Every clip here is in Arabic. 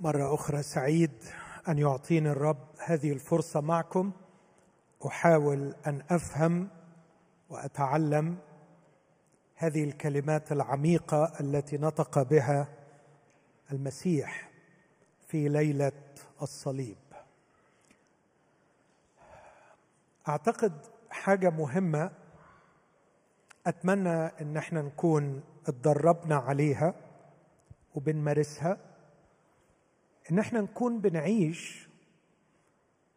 مرة أخرى سعيد أن يعطيني الرب هذه الفرصة معكم أحاول أن أفهم وأتعلم هذه الكلمات العميقة التي نطق بها المسيح في ليلة الصليب. أعتقد حاجة مهمة أتمنى إن إحنا نكون اتدربنا عليها وبنمارسها إن إحنا نكون بنعيش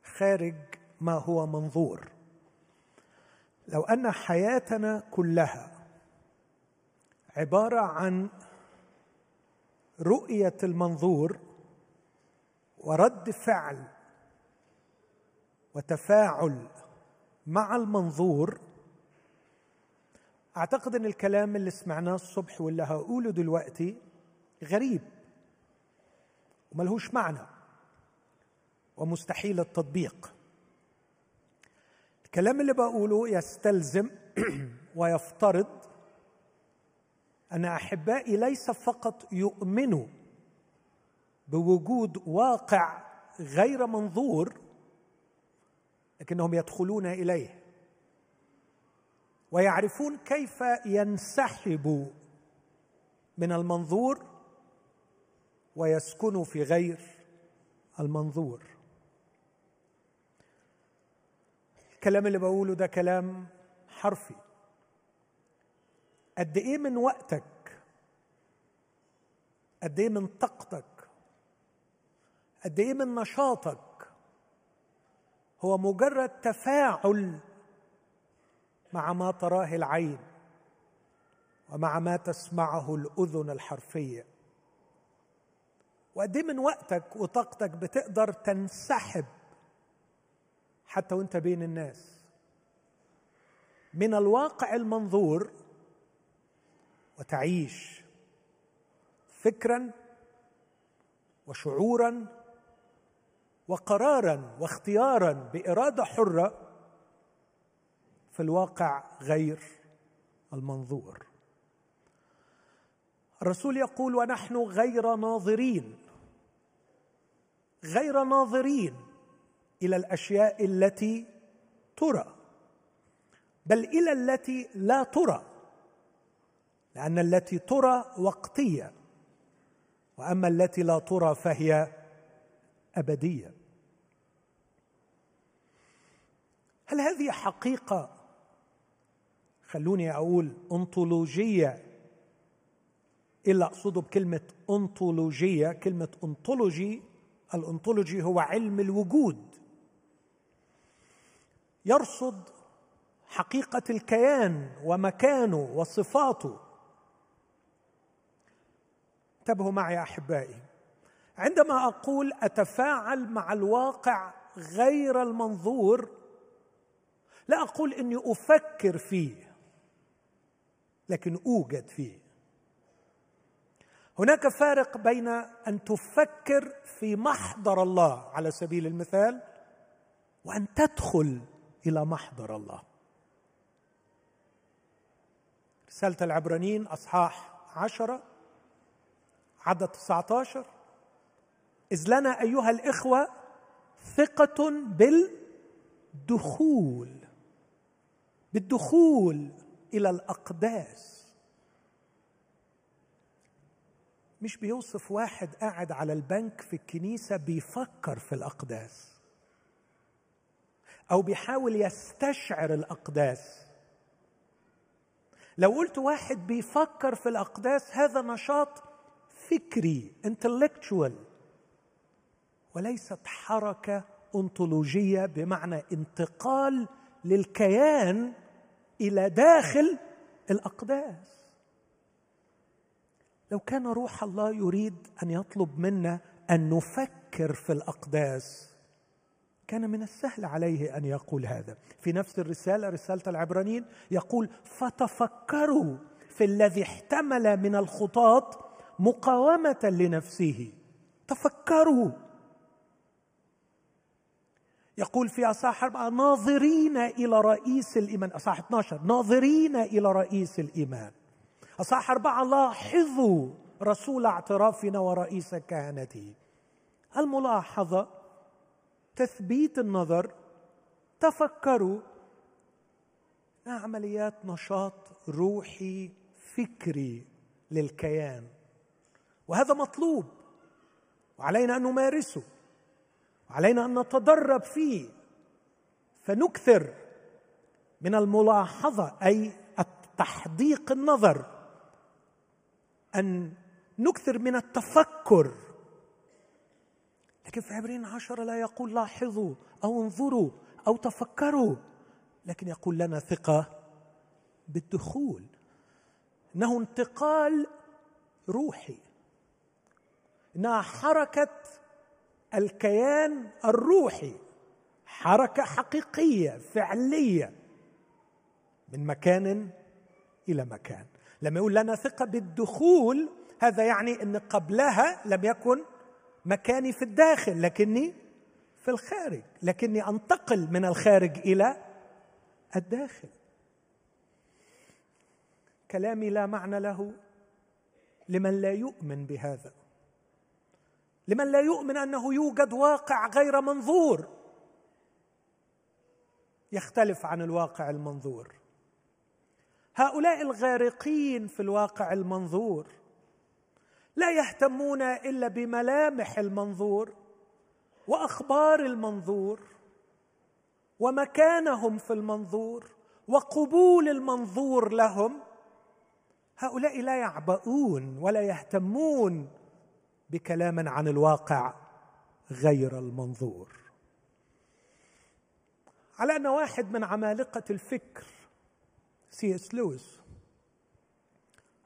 خارج ما هو منظور. لو أن حياتنا كلها عبارة عن رؤية المنظور ورد فعل وتفاعل مع المنظور أعتقد إن الكلام اللي سمعناه الصبح واللي هقوله دلوقتي غريب. وملهوش معنى ومستحيل التطبيق. الكلام اللي بقوله يستلزم ويفترض أن أحبائي ليس فقط يؤمنوا بوجود واقع غير منظور لكنهم يدخلون إليه ويعرفون كيف ينسحبوا من المنظور ويسكنوا في غير المنظور. الكلام اللي بقوله ده كلام حرفي. قد إيه من وقتك قد إيه من طاقتك قد إيه من نشاطك هو مجرد تفاعل مع ما تراه العين ومع ما تسمعه الأذن الحرفية؟ وقد من وقتك وطاقتك بتقدر تنسحب حتى وانت بين الناس. من الواقع المنظور وتعيش فكرا وشعورا وقرارا واختيارا بإرادة حرة في الواقع غير المنظور. الرسول يقول ونحن غير ناظرين. غير ناظرين إلى الأشياء التي ترى بل إلى التي لا ترى لأن التي ترى وقتية وأما التي لا ترى فهي أبدية. هل هذه حقيقة؟ خلوني أقول أنطولوجية. اللي اقصده بكلمة أنطولوجية كلمة أنطولوجي الانطولوجي هو علم الوجود. يرصد حقيقة الكيان ومكانه وصفاته. انتبهوا معي يا أحبائي. عندما أقول أتفاعل مع الواقع غير المنظور لا أقول إني أفكر فيه لكن أوجد فيه. هناك فارق بين أن تفكر في محضر الله على سبيل المثال وأن تدخل إلى محضر الله. رسالة العبرانيين أصحاح عشرة عدد 19 إذ لنا أيها الإخوة ثقة بالدخول بالدخول إلى الأقداس. مش بيوصف واحد قاعد على البنك في الكنيسة بيفكر في الأقداس. أو بيحاول يستشعر الأقداس. لو قلت واحد بيفكر في الأقداس هذا نشاط فكري انتلكتشوال وليست حركة انطولوجيه بمعنى انتقال للكيان إلى داخل الأقداس. لو كان روح الله يريد أن يطلب منا أن نفكر في الأقداس كان من السهل عليه أن يقول هذا. في نفس الرسالة رسالة العبرانيين يقول فتفكروا في الذي احتمل من الخطاط مقاومة لنفسه. تفكروا. يقول في أصحاح أربعة ناظرين إلى رئيس الإيمان. أصحاح 12 ناظرين إلى رئيس الإيمان. أصح أربعة لاحظوا رسول اعترافنا ورئيس كهنته. الملاحظة تثبيت النظر تفكروا عمليات نشاط روحي فكري للكيان. وهذا مطلوب وعلينا أن نمارسه وعلينا أن نتدرب فيه. فنكثر من الملاحظة أي تحديق النظر. أن نكثر من التفكر. لكن في عبرين عشرة لا يقول لاحظوا أو انظروا أو تفكروا لكن يقول لنا ثقة بالدخول. إنه انتقال روحي. إنها حركة الكيان الروحي. حركة حقيقية فعلية. من مكان إلى مكان. لما يقول لنا ثقة بالدخول. هذا يعني أن قبلها لم يكن مكاني في الداخل لكني في الخارج لكني أنتقل من الخارج إلى الداخل. كلامي لا معنى له لمن لا يؤمن بهذا. لمن لا يؤمن أنه يوجد واقع غير منظور. يختلف عن الواقع المنظور. هؤلاء الغارقين في الواقع المنظور. لا يهتمون إلا بملامح المنظور وأخبار المنظور ومكانهم في المنظور وقبول المنظور لهم. هؤلاء لا يعبؤون ولا يهتمون بكلام عن الواقع غير المنظور. على أن واحد من عمالقة الفكر سي إس لويس.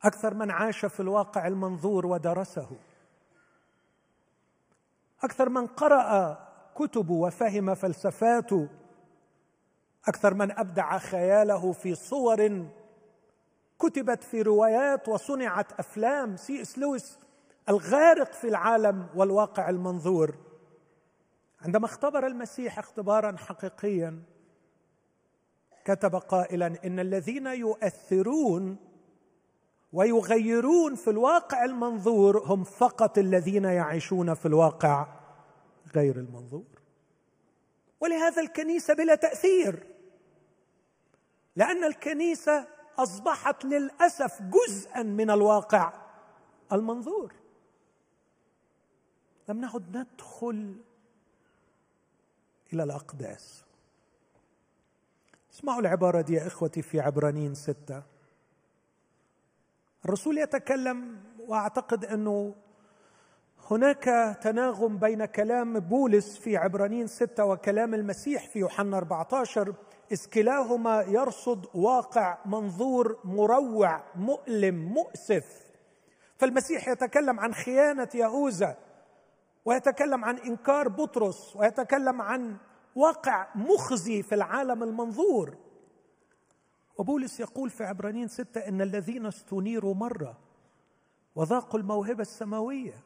أكثر من عاش في الواقع المنظور ودرسه. أكثر من قرأ كتبه وفهم فلسفاته أكثر من أبدع خياله في صور كتبت في روايات وصنعت أفلام. سي إس لويس الغارق في العالم والواقع المنظور. عندما اختبر المسيح اختبارا حقيقيا كتب قائلا إن الذين يؤثرون ويغيرون في الواقع المنظور هم فقط الذين يعيشون في الواقع غير المنظور. ولهذا الكنيسة بلا تأثير لأن الكنيسة أصبحت للأسف جزءا من الواقع المنظور. لم نعد ندخل إلى الأقداس. اسمعوا العبارة دي يا إخوتي في عبرانيين ستة. الرسول يتكلم وأعتقد أنه هناك تناغم بين كلام بولس في عبرانيين ستة وكلام المسيح في يوحنا 14 إذ كلاهما يرصد واقع منظور مروع مؤلم مؤسف. فالمسيح يتكلم عن خيانة يهوذا ويتكلم عن إنكار بطرس ويتكلم عن واقع مخزي في العالم المنظور. وبولس يقول في عبرانيين ستة إن الذين استنيروا مرة وذاقوا الموهبة السماوية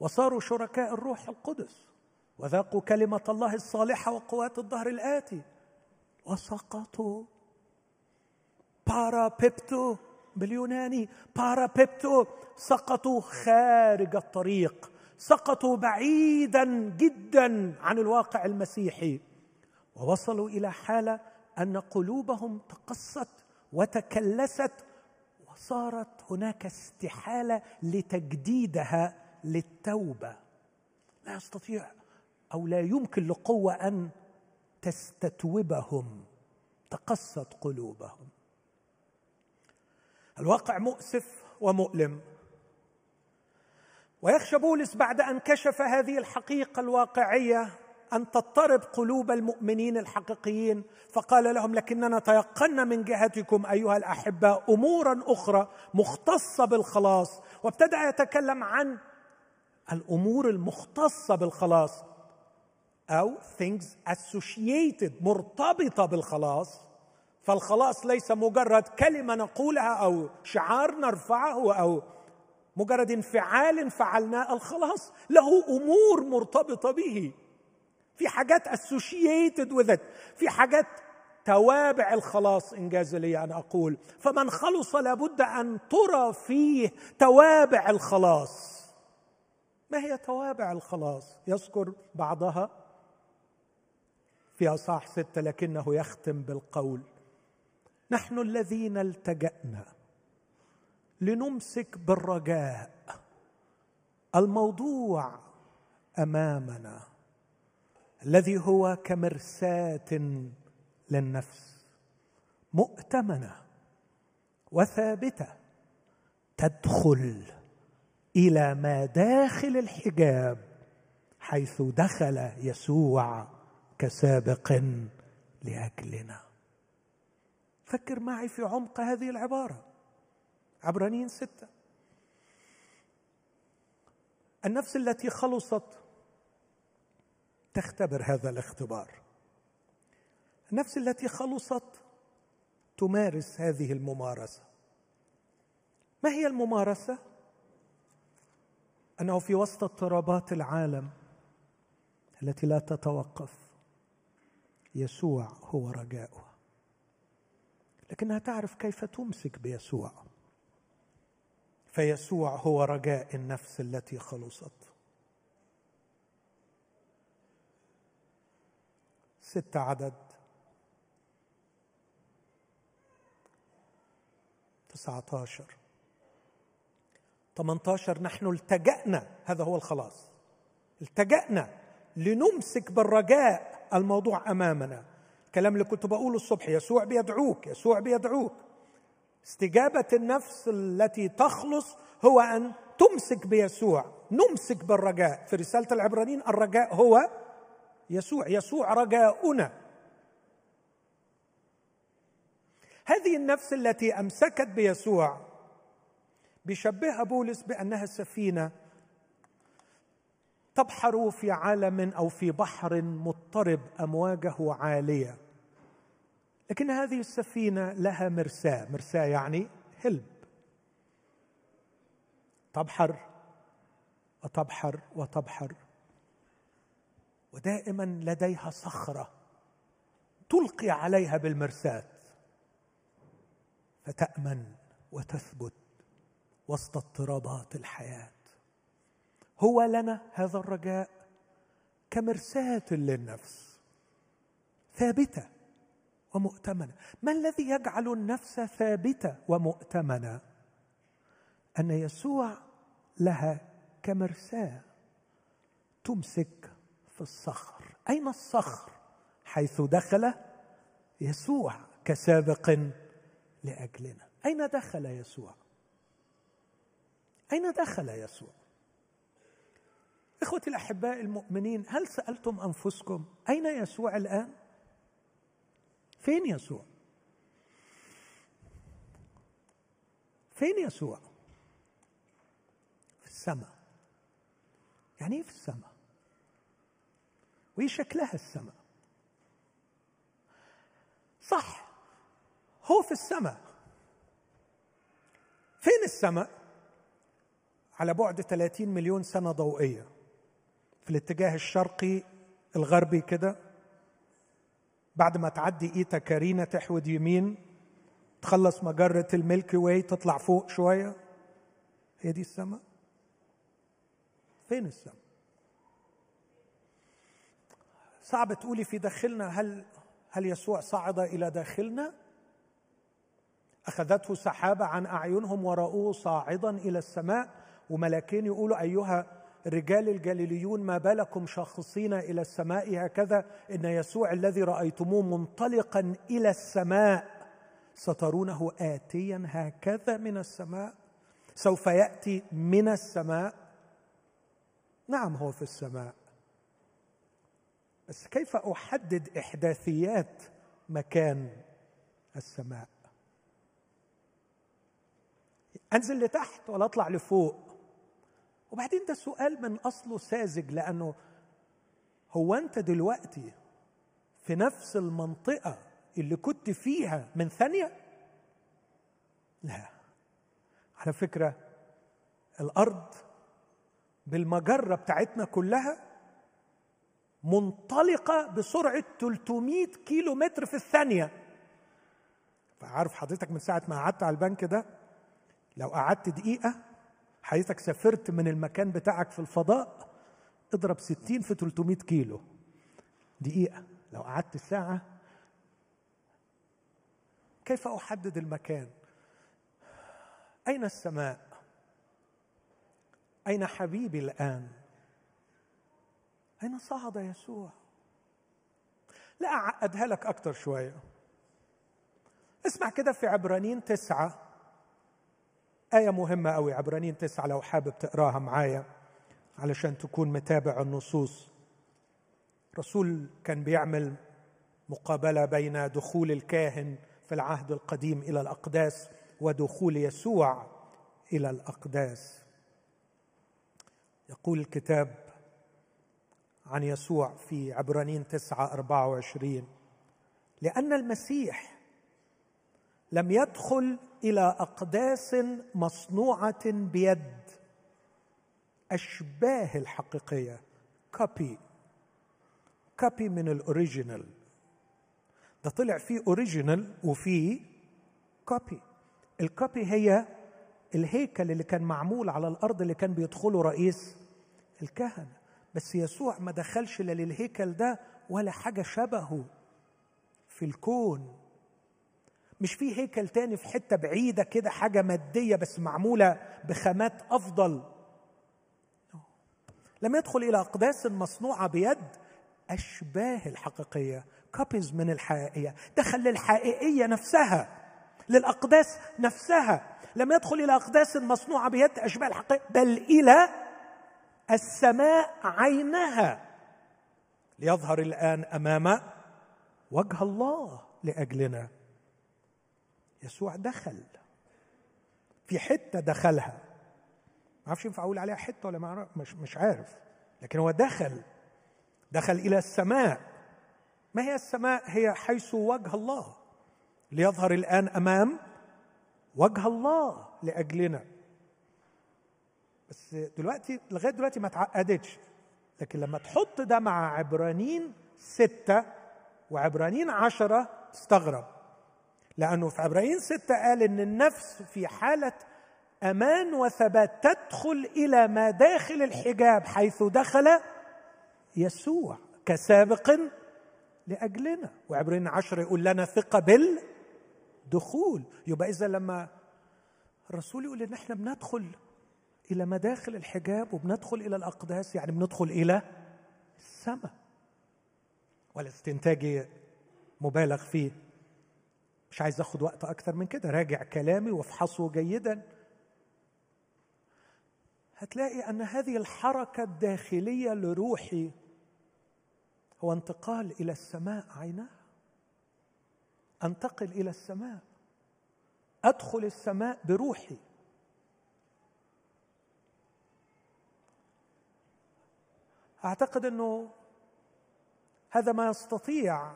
وصاروا شركاء الروح القدس وذاقوا كلمة الله الصالحة وقوات الظهر الآتي وسقطوا. بارا بيبتو باليوناني بارا بيبتو سقطوا خارج الطريق. سقطوا بعيدا جدا عن الواقع المسيحي ووصلوا إلى حالة أن قلوبهم تقصت وتكلست وصارت هناك استحالة لتجديدها للتوبة. لا يستطيع أو لا يمكن لقوة أن تستتوبهم تقصت قلوبهم. الواقع مؤسف ومؤلم. ويخشى بولس بعد أن كشف هذه الحقيقة الواقعية أن تضطرب قلوب المؤمنين الحقيقيين فقال لهم لكننا تيقنا من جهتكم أيها الاحباء أمورا أخرى مختصة بالخلاص. وابتدأ يتكلم عن الأمور المختصة بالخلاص أو things associated مرتبطة بالخلاص. فالخلاص ليس مجرد كلمة نقولها أو شعار نرفعه أو مجرد انفعال فعلناه الخلاص. له أمور مرتبطة به. في حاجات with it. في حاجات توابع الخلاص انجاز لي أن أقول. فمن خلص لابد أن ترى فيه توابع الخلاص. ما هي توابع الخلاص؟ يذكر بعضها. في اصح ستة لكنه يختم بالقول. نحن الذين التجأنا. لنمسك بالرجاء. الموضوع أمامنا الذي هو كمرساه للنفس مؤتمنة وثابتة تدخل إلى ما داخل الحجاب حيث دخل يسوع كسابق لاجلنا فكر معي في عمق هذه العبارة. عبرانيين ستة. النفس التي خلصت تختبر هذا الاختبار. النفس التي خلصت تمارس هذه الممارسة. ما هي الممارسة؟ أنه في وسط اضطرابات العالم التي لا تتوقف يسوع هو رجاؤها. لكنها تعرف كيف تمسك بيسوع. فيسوع هو رجاء النفس التي خلصت. ست عدد. تسعة عشر 18 نحن التجأنا. هذا هو الخلاص. التجأنا لنمسك بالرجاء الموضوع أمامنا. الكلام اللي كنت بقوله الصبح. يسوع بيدعوك. يسوع بيدعوك. استجابة النفس التي تخلص هو أن تمسك بيسوع. نمسك بالرجاء. في رسالة العبرانيين الرجاء هو يسوع. يسوع رجاؤنا. هذه النفس التي أمسكت بيسوع بيشبهها بولس بأنها سفينة تبحر في عالم أو في بحر مضطرب أمواجه عالية. لكن هذه السفينة لها مرساه مرساه يعني هلب تبحر وتبحر وتبحر. ودائما لديها صخرة تلقي عليها بالمرساه فتأمن وتثبت وسط اضطرابات الحياة. هو لنا هذا الرجاء كمرساة للنفس ثابتة. ومؤتمنة. ما الذي يجعل النفس ثابتة ومؤتمنة؟ أن يسوع لها كمرساة تمسك في الصخر. أين الصخر؟ حيث دخل يسوع كسابق لأجلنا. أين دخل يسوع؟ أين دخل يسوع؟ إخوتي الأحباء المؤمنين هل سألتم أنفسكم أين يسوع الآن؟ فين يسوع؟ فين يسوع؟ في السماء. يعني إيه في السماء؟ وإيه شكلها السماء؟ صح. هو في السماء. فين السماء؟ على بعد 30 مليون سنة ضوئية. في الاتجاه الشرقي الغربي كده. بعد ما تعدي إيتا كارينا تحود يمين تخلص مجرة ال Milky Way تطلع فوق شوية. هي دي السماء فين السماء صعب تقولي في داخلنا هل هل يسوع صعد إلى داخلنا؟ أخذته سحابة عن أعينهم ورأوه صاعدا إلى السماء وملاكين يقولوا أيها الرجال الجليليون ما بالكم شاخصين إلى السماء هكذا إن يسوع الذي رأيتموه منطلقا إلى السماء سترونه اتيا هكذا من السماء؟ سوف يأتي من السماء؟ نعم هو في السماء. بس كيف أحدد إحداثيات مكان السماء؟ أنزل لتحت ولا أطلع لفوق؟ وبعدين ده سؤال من أصله ساذج لأنه هو أنت دلوقتي في نفس المنطقة اللي كنت فيها من ثانية؟ لا. على فكرة الأرض بالمجرة بتاعتنا كلها منطلقة بسرعة 300 كيلو متر في الثانية. فعارف حضرتك من ساعة ما قعدت على البنك ده؟ لو قعدت دقيقة حياتك سافرت من المكان بتاعك في الفضاء اضرب 60 في 300 كيلو. دقيقة لو قعدت ساعة كيف أحدد المكان؟ أين السماء؟ أين حبيبي الآن؟ أين صعد يسوع؟ لا أعقدها لك أكتر شوية. اسمع كده في عبرانين تسعة. آية مهمة أوي. عبرانين تسعة لو حابب تقراها معايا علشان تكون متابع النصوص. رسول كان بيعمل مقابلة بين دخول الكاهن في العهد القديم إلى الأقداس ودخول يسوع إلى الأقداس. يقول الكتاب عن يسوع في عبرانين تسعة أربعة وعشرين لأن المسيح لم يدخل إلى أقداس مصنوعة بيد. أشباه الحقيقية. copy copy من ال original. ده طلع فيه original وفيه copy ال copy هي الهيكل اللي كان معمول على الأرض اللي كان بيدخله رئيس الكهنة. بس يسوع ما دخلش لا للهيكل ده ولا حاجة شبهه في الكون. مش في هيكل تاني في حتة بعيدة كده حاجة مادية بس معمولة بخامات أفضل؟ لم يدخل إلى أقداس مصنوعة بيد أشباه الحقيقية كوبيز من الحقيقية دخل للحقيقية نفسها للأقداس نفسها. لم يدخل إلى أقداس مصنوعة بيد أشباه الحقيقية بل إلى السماء عينها. ليظهر الآن أمام وجه الله لأجلنا. يسوع دخل في حتة دخلها. ما أعرفش ينفع أقول عليها حتة ولا ما مش مش عارف. لكن هو دخل. دخل إلى السماء. ما هي السماء؟ هي حيث وجه الله. ليظهر الآن أمام وجه الله لأجلنا. بس دلوقتي لغاية دلوقتي ما تعقدتش. لكن لما تحط ده مع عبرانين ستة وعبرانين عشرة تستغرب. لأنه في عبرانين ستة قال إن النفس في حالة أمان وثبات تدخل إلى ما داخل الحجاب حيث دخل يسوع كسابق لأجلنا. وعبرين عشر يقول لنا ثقة بالدخول. يبقى إذا لما الرسول يقول إن إحنا بندخل إلى مداخل الحجاب وبندخل إلى الأقداس يعني بندخل إلى السماء. والاستنتاج مبالغ فيه. مش عايز اخد وقت أكثر من كده. راجع كلامي وافحصه جيدا. هتلاقي أن هذه الحركة الداخلية لروحي هو انتقال إلى السماء عينها أنتقل إلى السماء. أدخل السماء بروحي. أعتقد أنه هذا ما يستطيع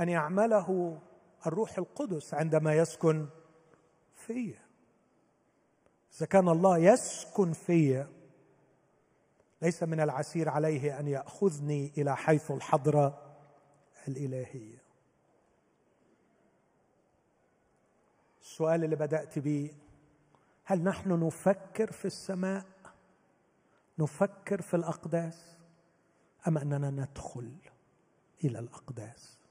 أن يعمله الروح القدس عندما يسكن فيه إذا كان الله يسكن في ليس من العسير عليه أن يأخذني إلى حيث الحضرة الإلهية. السؤال اللي بدأت به هل نحن نفكر في السماء؟ نفكر في الأقداس أم أننا ندخل إلى الأقداس؟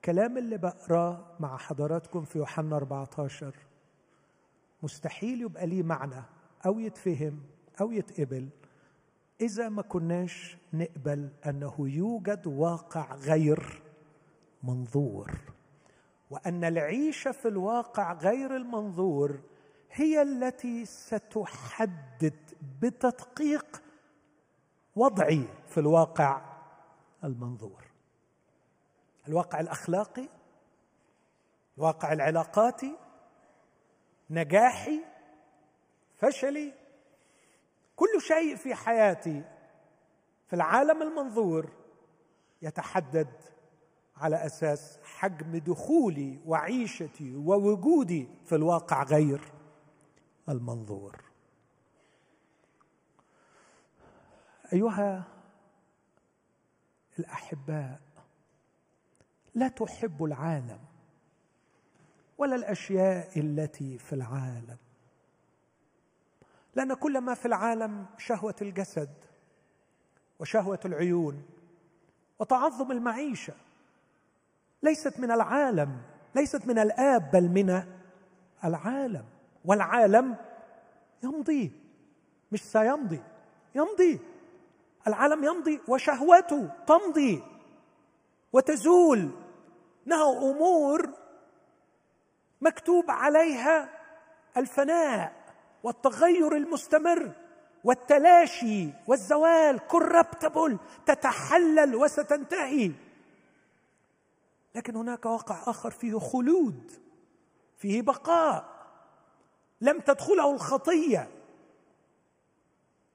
الكلام اللي بقراه مع حضراتكم في يوحنا 14 مستحيل يبقى ليه معنى أو يتفهم أو يتقبل إذا ما كناش نقبل أنه يوجد واقع غير منظور وأن العيشه في الواقع غير المنظور هي التي ستحدد بتدقيق وضعي في الواقع المنظور. الواقع الأخلاقي الواقع العلاقاتي نجاحي فشلي كل شيء في حياتي في العالم المنظور يتحدد على أساس حجم دخولي وعيشتي ووجودي في الواقع غير المنظور. أيها الأحباء لا تحب العالم ولا الأشياء التي في العالم. لأن كل ما في العالم شهوة الجسد وشهوة العيون وتعظم المعيشة ليست من العالم ليست من الآب بل من العالم. والعالم يمضي مش سيمضي يمضي. العالم يمضي وشهوته تمضي. وتزول. انها أمور مكتوب عليها الفناء والتغير المستمر والتلاشي والزوال. كوربتبل تتحلل وستنتهي. لكن هناك واقع آخر فيه خلود فيه بقاء. لم تدخله الخطية.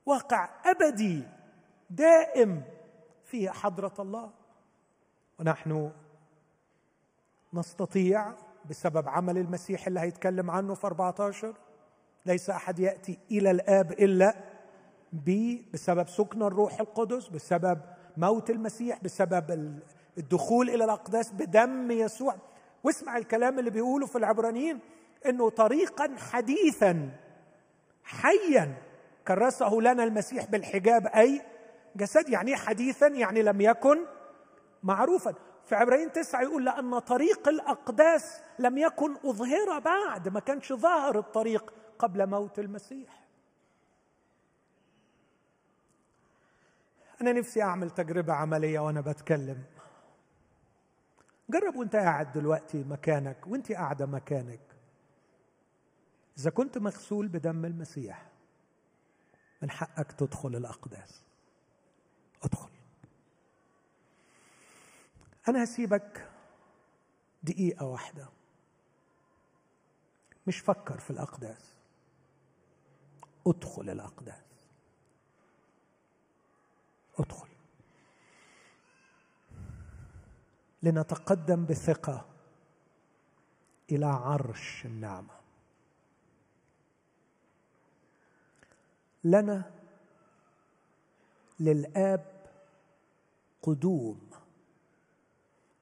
واقع أبدي دائم فيه حضرة الله. ونحن نستطيع بسبب عمل المسيح اللي هيتكلم عنه في 14 ليس أحد يأتي إلى الآب إلا بي بسبب سكن الروح القدس بسبب موت المسيح بسبب الدخول إلى الأقداس بدم يسوع. واسمع الكلام اللي بيقوله في العبرانيين إنه طريقا حديثا حيا كرسه لنا المسيح بالحجاب أي جسد يعني حديثا يعني لم يكن معروفا. في عبرين تسعة يقول لأن طريق الأقداس لم يكن أظهر بعد ما كانش ظاهر الطريق قبل موت المسيح. أنا نفسي أعمل تجربة عملية وأنا بتكلم. جرب وأنت قاعد دلوقتي مكانك وأنت قاعدة مكانك. إذا كنت مغسول بدم المسيح من حقك تدخل الأقداس. أدخل. أنا هسيبك دقيقة واحدة. مش فكر في الأقداس. ادخل الأقداس. ادخل. لنتقدم بثقة إلى عرش النعمة. لنا للآب قدوم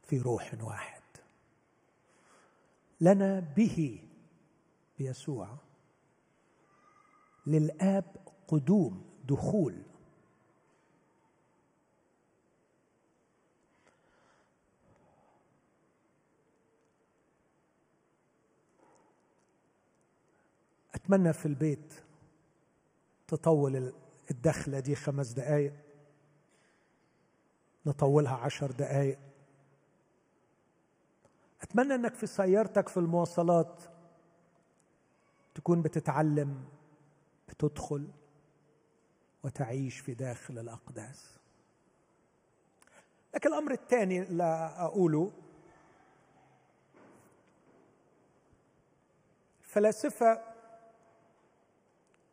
في روح واحد. لنا به بيسوع للآب قدوم دخول. أتمنى في البيت تطول الدخلة دي خمس دقائق نطولها عشر دقائق أتمنى إنك في سيارتك في المواصلات تكون بتتعلم بتدخل وتعيش في داخل الأقداس. لكن الأمر الثاني اللي أقوله الفلاسفه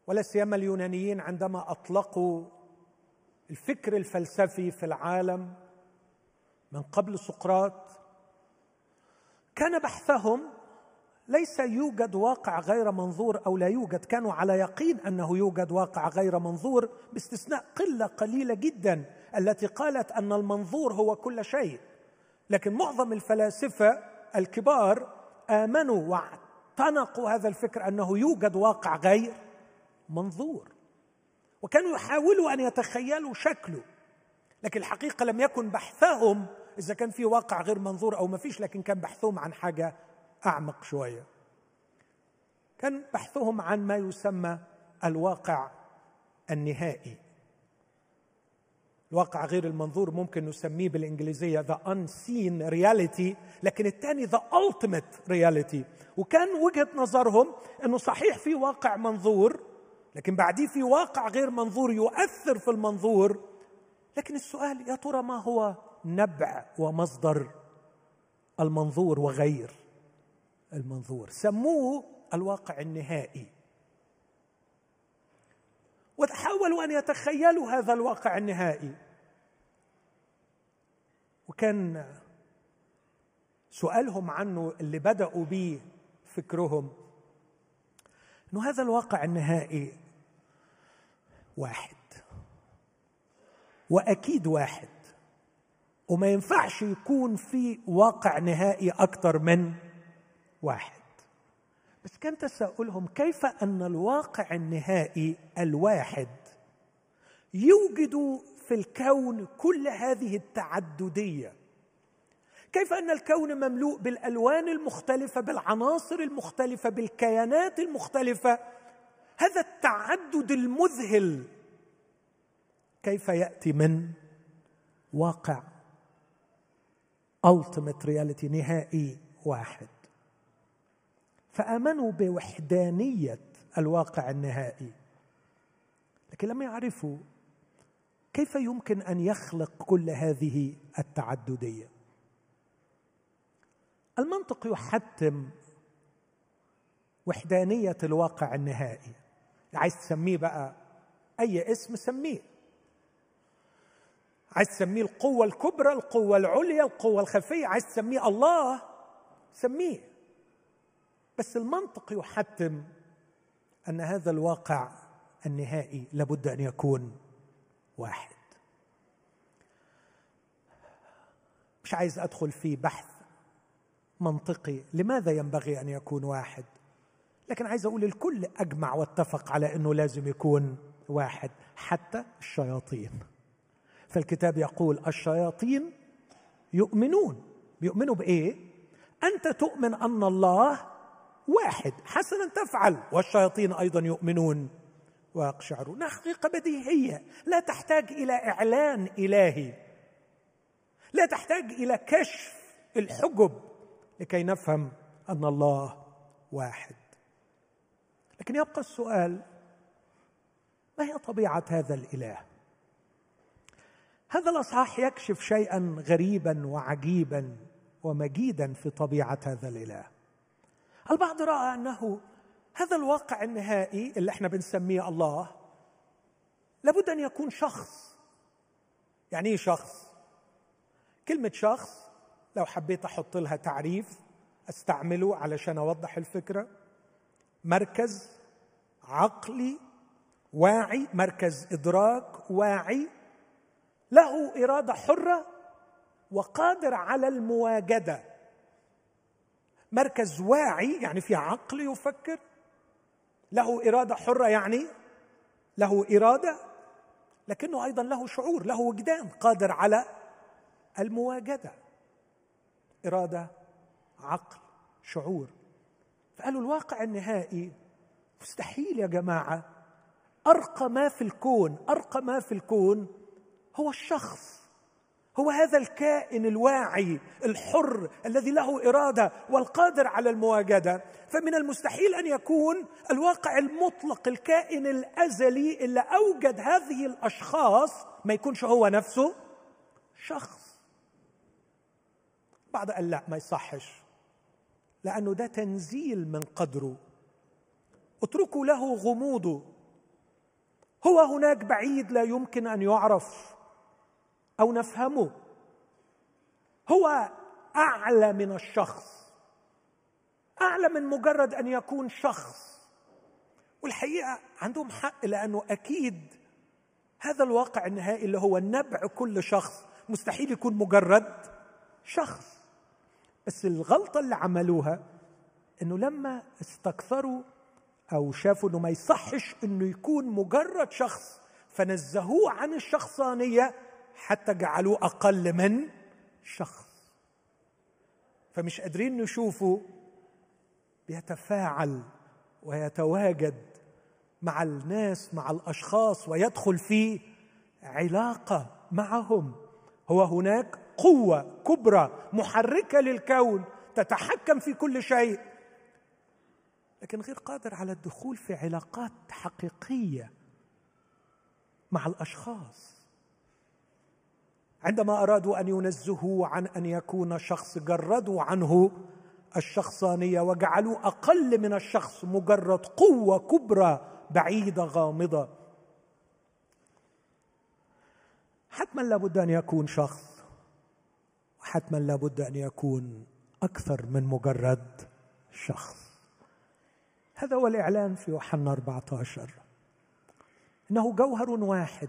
ولا سيما اليونانيين عندما أطلقوا الفكر الفلسفي في العالم من قبل سقراط كان بحثهم ليس يوجد واقع غير منظور أو لا يوجد. كانوا على يقين أنه يوجد واقع غير منظور باستثناء قلة قليلة جدا التي قالت أن المنظور هو كل شيء. لكن معظم الفلاسفة الكبار آمنوا واعتنقوا هذا الفكر أنه يوجد واقع غير منظور. وكانوا يحاولوا أن يتخيلوا شكله لكن الحقيقة لم يكن بحثهم إذا كان في واقع غير منظور أو ما فيش لكن كان بحثهم عن حاجة أعمق شوية. كان بحثهم عن ما يسمى الواقع النهائي. الواقع غير المنظور ممكن نسميه بالإنجليزية ذا unseen reality لكن الثاني ذا ultimate reality. وكان وجهة نظرهم إنه صحيح في واقع منظور لكن بعديه في واقع غير منظور يؤثر في المنظور. لكن السؤال يا ترى ما هو نبع ومصدر المنظور وغير المنظور. سموه الواقع النهائي. وحاولوا أن يتخيلوا هذا الواقع النهائي. وكان سؤالهم عنه اللي بدأوا به فكرهم. إنه هذا الواقع النهائي واحد. وأكيد واحد. وما ينفعش يكون في واقع نهائي أكثر من واحد. بس كان تساؤلهم كيف أن الواقع النهائي الواحد يوجد في الكون كل هذه التعددية؟ كيف أن الكون مملوء بالألوان المختلفة بالعناصر المختلفة بالكيانات المختلفة؟ هذا التعدد المذهل كيف يأتي من واقع؟ Ultimate reality نهائي واحد. فآمنوا بوحدانية الواقع النهائي. لكن لم يعرفوا كيف يمكن أن يخلق كل هذه التعددية. المنطق يحتم وحدانية الواقع النهائي. عايز تسميه بقى أي اسم سميه. عايز تسميه القوة الكبرى القوة العليا القوة الخفية. عايز تسميه الله سميه. بس المنطق يحتم أن هذا الواقع النهائي لابد أن يكون واحد. مش عايز أدخل في بحث منطقي لماذا ينبغي أن يكون واحد لكن عايز أقول الكل أجمع واتفق على إنه لازم يكون واحد حتى الشياطين. فالكتاب يقول الشياطين يؤمنون. بيؤمنوا بإيه؟ أنت تؤمن أن الله واحد حسنا تفعل. والشياطين أيضا يؤمنون. ويقشعرون حقيقه بديهية. لا تحتاج إلى إعلان إلهي. لا تحتاج إلى كشف الحجب لكي نفهم أن الله واحد. لكن يبقى السؤال ما هي طبيعة هذا الإله؟ هذا الأصحاح يكشف شيئا غريبا وعجيبا ومجيدا في طبيعة هذا الإله. البعض رأى أنه هذا الواقع النهائي اللي إحنا بنسميه الله لابد أن يكون شخص. يعني إيه شخص؟ كلمة شخص لو حبيت أحط لها تعريف أستعمله علشان أوضح الفكرة. مركز عقلي واعي مركز إدراك واعي. له إرادة حرة وقادر على المواجدة. مركز واعي يعني في عقل يفكر. له إرادة حرة يعني له إرادة لكنه أيضا له شعور له وجدان قادر على المواجدة. إرادة عقل شعور. فقالوا الواقع النهائي مستحيل يا جماعة. أرقى ما في الكون أرقى ما في الكون هو الشخص. هو هذا الكائن الواعي الحر الذي له إرادة والقادر على المواجدة. فمن المستحيل أن يكون الواقع المطلق الكائن الأزلي اللي أوجد هذه الأشخاص ما يكونش هو نفسه شخص. بعض قال لا ما يصحش لأنه ده تنزيل من قدره. اتركوا له غموضه. هو هناك بعيد لا يمكن أن يعرف. أو نفهمه. هو أعلى من الشخص. أعلى من مجرد أن يكون شخص. والحقيقة عندهم حق لأنه أكيد هذا الواقع النهائي اللي هو نبع كل شخص. مستحيل يكون مجرد شخص. بس الغلطة اللي عملوها إنه لما استكثروا أو شافوا إنه ما يصحش إنه يكون مجرد شخص فنزهوه عن الشخصانية حتى جعلوه أقل من شخص. فمش قادرين نشوفه بيتفاعل ويتواجد مع الناس مع الأشخاص ويدخل في علاقة معهم. هو هناك قوة كبرى محركة للكون تتحكم في كل شيء لكن غير قادر على الدخول في علاقات حقيقية مع الأشخاص. عندما أرادوا أن ينزهوه عن أن يكون شخص جردوا عنه الشخصانية وجعلوه أقل من الشخص مجرد قوة كبرى بعيدة غامضة. حتما لابد أن يكون شخص وحتما لابد أن يكون أكثر من مجرد شخص. هذا هو الإعلان في يوحنا 14 إنه جوهر واحد.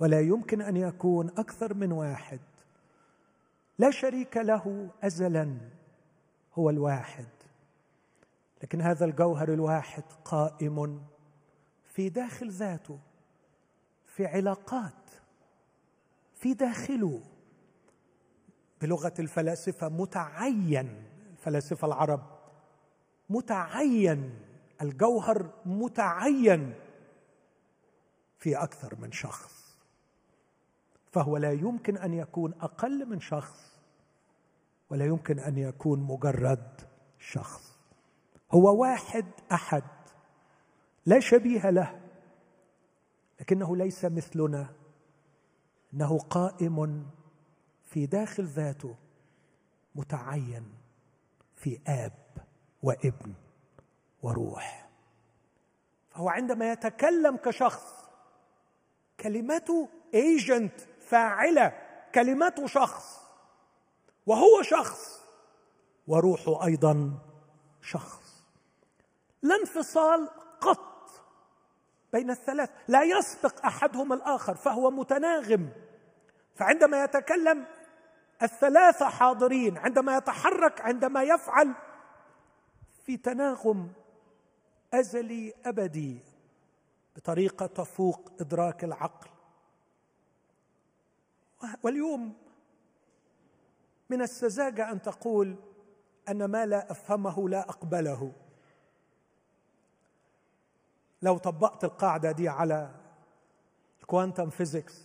ولا يمكن أن يكون أكثر من واحد. لا شريك له ازلا هو الواحد. لكن هذا الجوهر الواحد قائم في داخل ذاته في علاقات في داخله. بلغة الفلاسفة متعين الفلاسفه العرب متعين الجوهر متعين في أكثر من شخص. فهو لا يمكن أن يكون أقل من شخص ولا يمكن أن يكون مجرد شخص. هو واحد أحد لا شبيه له لكنه ليس مثلنا إنه قائم في داخل ذاته متعين في آب وابن وروح. فهو عندما يتكلم كشخص كلمته ايجنت فاعلة كلمته شخص وهو شخص وروحه أيضا شخص. لا انفصال قط بين الثلاث لا يسبق أحدهم الآخر فهو متناغم. فعندما يتكلم الثلاثه حاضرين عندما يتحرك عندما يفعل في تناغم أزلي أبدي بطريقة تفوق إدراك العقل. واليوم من السذاجة أن تقول أن ما لا أفهمه لا أقبله. لو طبقت القاعدة دي على ال quantum physics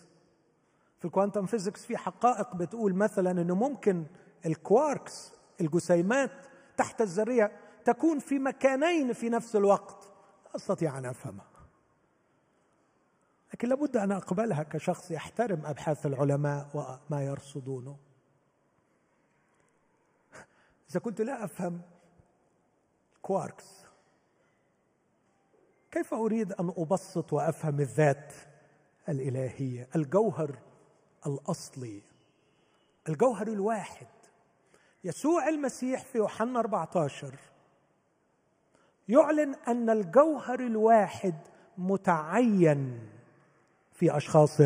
في ال quantum physics في حقائق بتقول مثلا إنه ممكن الكواركس الجسيمات تحت الذرية تكون في مكانين في نفس الوقت. لا أستطيع أن أفهمها. لكن لابد أن أقبلها كشخص يحترم أبحاث العلماء وما يرصدونه. إذا كنت لا أفهم كواركس كيف أريد أن أبسط وأفهم الذات الإلهية؟ الجوهر الأصلي الجوهر الواحد. يسوع المسيح في يوحنا 14 يعلن أن الجوهر الواحد متعين. في أشخاص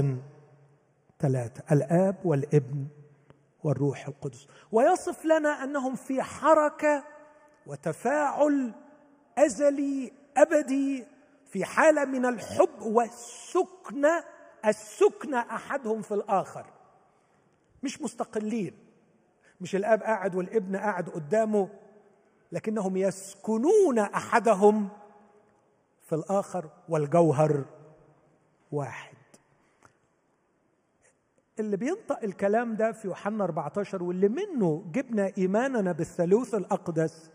ثلاثة الآب والابن والروح القدس. ويصف لنا أنهم في حركة وتفاعل أزلي أبدي في حالة من الحب والسكن السكن أحدهم في الآخر. مش مستقلين. مش الآب قاعد والابن قاعد قدامه لكنهم يسكنون أحدهم في الآخر والجوهر واحد. اللي بينطق الكلام ده في يوحنا 14 واللي منه جبنا إيماننا بالثالوث الأقدس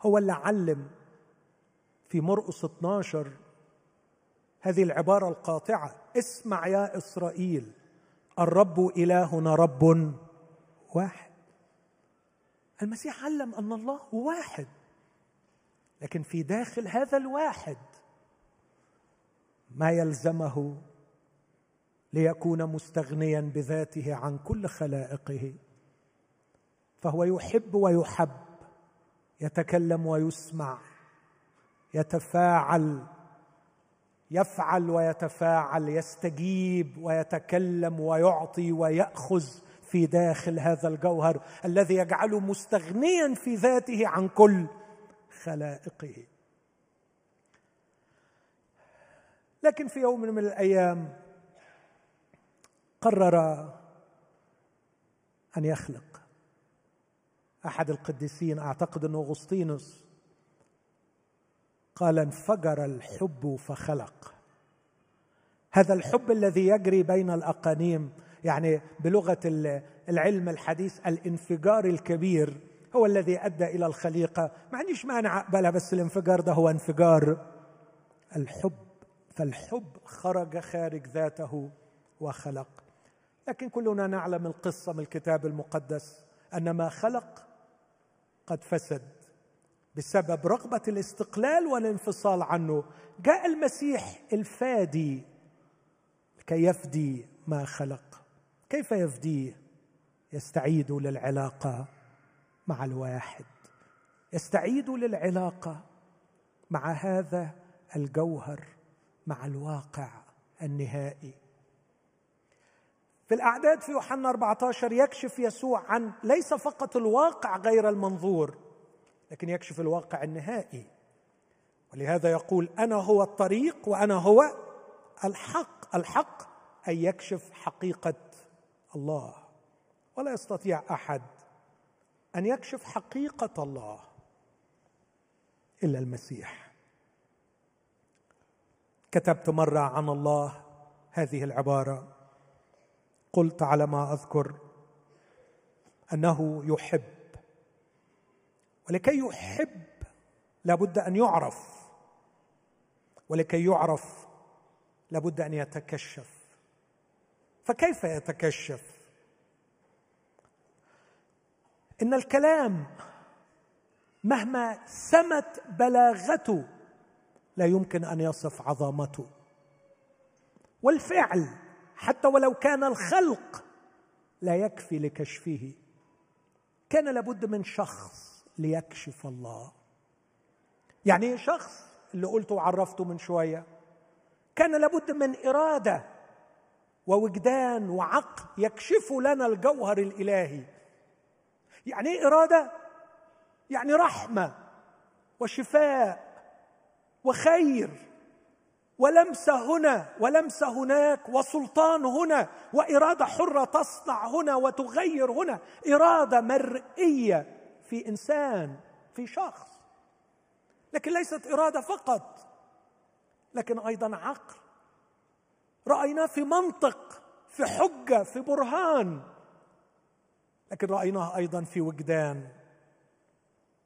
هو اللي علم في مرقس 12 هذه العبارة القاطعة اسمع يا إسرائيل الرب إلهنا رب واحد. المسيح علم أن الله واحد لكن في داخل هذا الواحد ما يلزمه ليكون مستغنيا بذاته عن كل خلائقه. فهو يحب ويحب يتكلم ويسمع يتفاعل يفعل ويتفاعل يستجيب ويتكلم ويعطي ويأخذ في داخل هذا الجوهر الذي يجعله مستغنيا في ذاته عن كل خلائقه. لكن في يوم من الأيام قرر أن يخلق. أحد القديسين أعتقد إنه أغسطينوس قال انفجر الحب فخلق. هذا الحب الذي يجري بين الأقانيم يعني بلغة العلم الحديث الانفجار الكبير هو الذي أدى إلى الخليقة. ما عنديش مانع أقبلها بس الانفجار ده هو انفجار الحب. فالحب خرج خارج ذاته وخلق. لكن كلنا نعلم القصة من الكتاب المقدس أن ما خلق قد فسد بسبب رغبة الاستقلال والانفصال عنه. جاء المسيح الفادي كي يفدي ما خلق. كيف يفديه يستعيد للعلاقة مع الواحد. يستعيد للعلاقة مع هذا الجوهر مع الواقع النهائي. في الأعداد في يوحنا 14 يكشف يسوع عن ليس فقط الواقع غير المنظور لكن يكشف الواقع النهائي. ولهذا يقول أنا هو الطريق وأنا هو الحق. الحق أن يكشف حقيقة الله. ولا يستطيع أحد أن يكشف حقيقة الله إلا المسيح. كتبت مرة عن الله هذه العبارة قلت على ما أذكر أنه يحب. ولكي يحب لابد أن يعرف. ولكي يعرف لابد أن يتكشف. فكيف يتكشف؟ إن الكلام مهما سمت بلاغته لا يمكن أن يصف عظمته والفعل حتى ولو كان الخلق لا يكفي لكشفه. كان لابد من شخص ليكشف الله. يعني إيه شخص اللي قلته وعرفته من شوية. كان لابد من إرادة ووجدان وعقل يكشف لنا الجوهر الإلهي. يعني إيه إرادة؟ يعني رحمة وشفاء وخير. ولمسه هنا ولمسه هناك وسلطان هنا وإرادة حرة تصنع هنا وتغير هنا. إرادة مرئية في إنسان في شخص. لكن ليست إرادة فقط لكن أيضا عقل. رايناه في منطق في حجة في برهان. لكن رأيناه أيضا في وجدان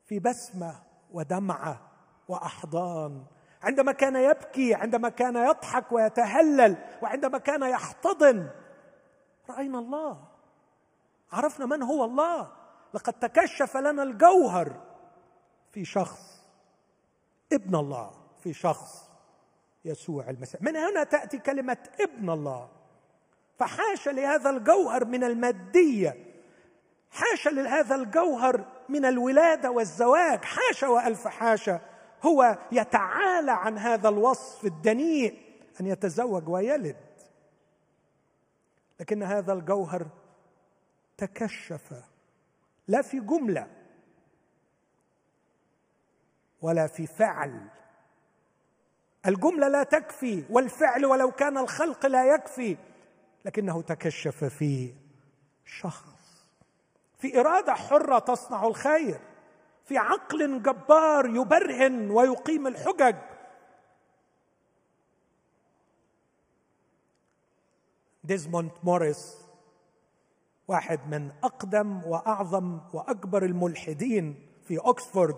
في بسمة ودمعة وأحضان. عندما كان يبكي عندما كان يضحك ويتهلل وعندما كان يحتضن. رأينا الله. عرفنا من هو الله. لقد تكشف لنا الجوهر في شخص ابن الله في شخص يسوع المسيح. من هنا تأتي كلمة ابن الله. فحاشا لهذا الجوهر من المادية. حاشا لهذا الجوهر من الولادة والزواج. حاشا وألف حاشا. هو يتعالى عن هذا الوصف الدنيء أن يتزوج ويلد. لكن هذا الجوهر تكشف لا في جملة ولا في فعل. الجملة لا تكفي والفعل ولو كان الخلق لا يكفي لكنه تكشف في شخص. في إرادة حرة تصنع الخير. في عقل جبار يبرهن ويقيم الحجج. ديزموند موريس واحد من أقدم وأعظم وأكبر الملحدين في اوكسفورد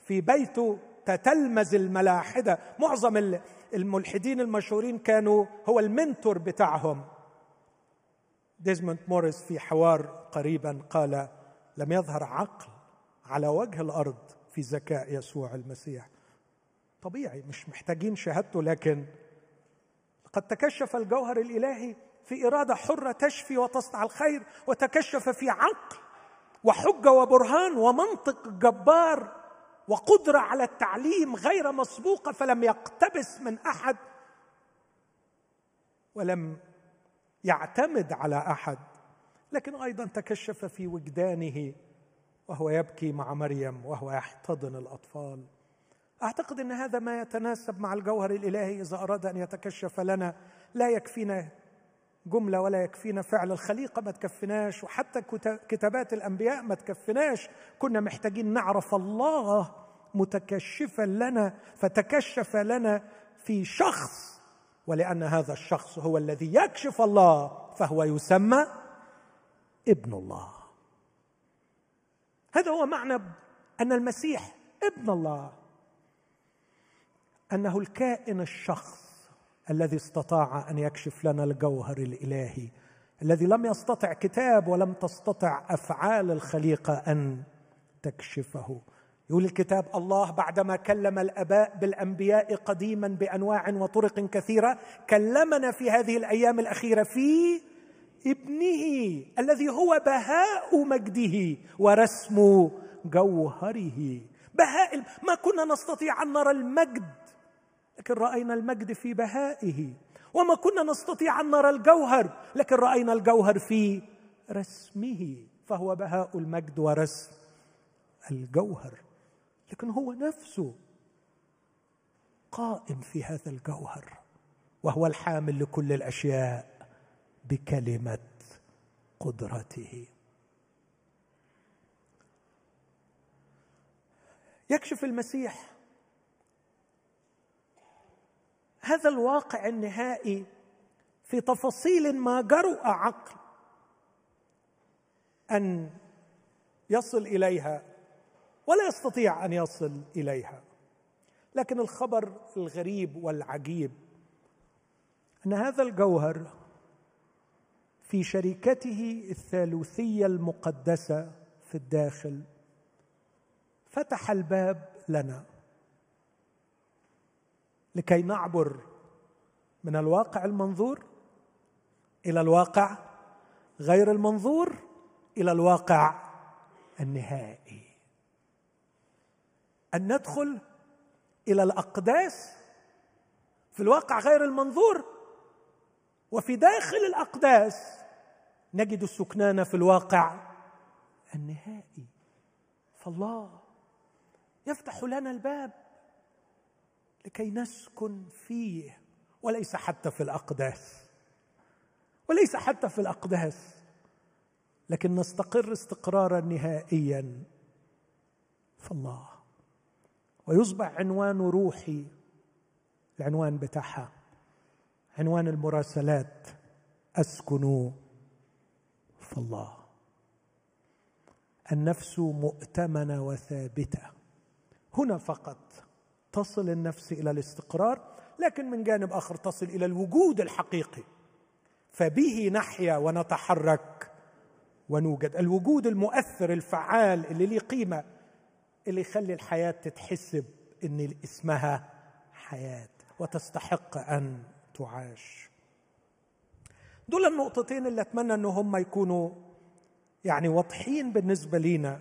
في بيته تتلمذ الملاحدة. معظم الملحدين المشهورين كانوا هو ال mentor بتاعهم. ديزموند موريس في حوار قريبا قال لم يظهر عقل على وجه الأرض في ذكاء يسوع المسيح. طبيعي مش محتاجين شهادته لكن قد تكشف الجوهر الإلهي في إرادة حرة تشفي وتصنع الخير وتكشف في عقل وحجة وبرهان ومنطق جبار وقدرة على التعليم غير مسبوقة فلم يقتبس من أحد ولم يعتمد على أحد. لكن أيضا تكشف في وجدانه وهو يبكي مع مريم وهو يحتضن الأطفال. أعتقد إن هذا ما يتناسب مع الجوهر الإلهي إذا أراد أن يتكشف لنا. لا يكفينا جملة ولا يكفينا فعل. الخليقة ما تكفناش وحتى كتابات الأنبياء ما تكفناش. كنا محتاجين نعرف الله متكشفا لنا فتكشف لنا في شخص. ولأن هذا الشخص هو الذي يكشف الله فهو يسمى ابن الله. هذا هو معنى أن المسيح ابن الله أنه الكائن الشخص الذي استطاع أن يكشف لنا الجوهر الإلهي الذي لم يستطع كتاب ولم تستطع أفعال الخليقة أن تكشفه. يقول الكتاب الله بعدما كلم الأباء بالأنبياء قديما بأنواع وطرق كثيرة كلمنا في هذه الأيام الأخيرة في ابنه الذي هو بهاء مجده ورسم جوهره. بهاء ما كنا نستطيع أن نرى المجد لكن رأينا المجد في بهائه. وما كنا نستطيع أن نرى الجوهر لكن رأينا الجوهر في رسمه. فهو بهاء المجد ورسم الجوهر. لكن هو نفسه قائم في هذا الجوهر وهو الحامل لكل الأشياء. بكلمة قدرته. يكشف المسيح هذا الواقع النهائي في تفاصيل ما جرؤ عقل أن يصل إليها ولا يستطيع أن يصل إليها. لكن الخبر الغريب والعجيب أن هذا الجوهر في شركته الثالوثية المقدسة في الداخل. فتح الباب لنا لكي نعبر من الواقع المنظور إلى الواقع غير المنظور إلى الواقع النهائي. أن ندخل إلى الأقداس في الواقع غير المنظور وفي داخل الأقداس نجد السكنان في الواقع النهائي. فالله يفتح لنا الباب لكي نسكن فيه وليس حتى في الأقداس. وليس حتى في الأقداس لكن نستقر استقرارا نهائيا. في الله ويصبح عنوان روحي العنوان بتاعها عنوان المراسلات اسكن في الله. النفس مؤتمنة وثابتة. هنا فقط تصل النفس إلى الاستقرار لكن من جانب آخر تصل إلى الوجود الحقيقي. فبه نحيا ونتحرك ونوجد. الوجود المؤثر الفعال اللي ليه قيمة اللي يخلي الحياة تتحسب إن اسمها حياة وتستحق أن تعاش. دول النقطتين اللي أتمنى إن هم يكونوا يعني واضحين بالنسبة لينا.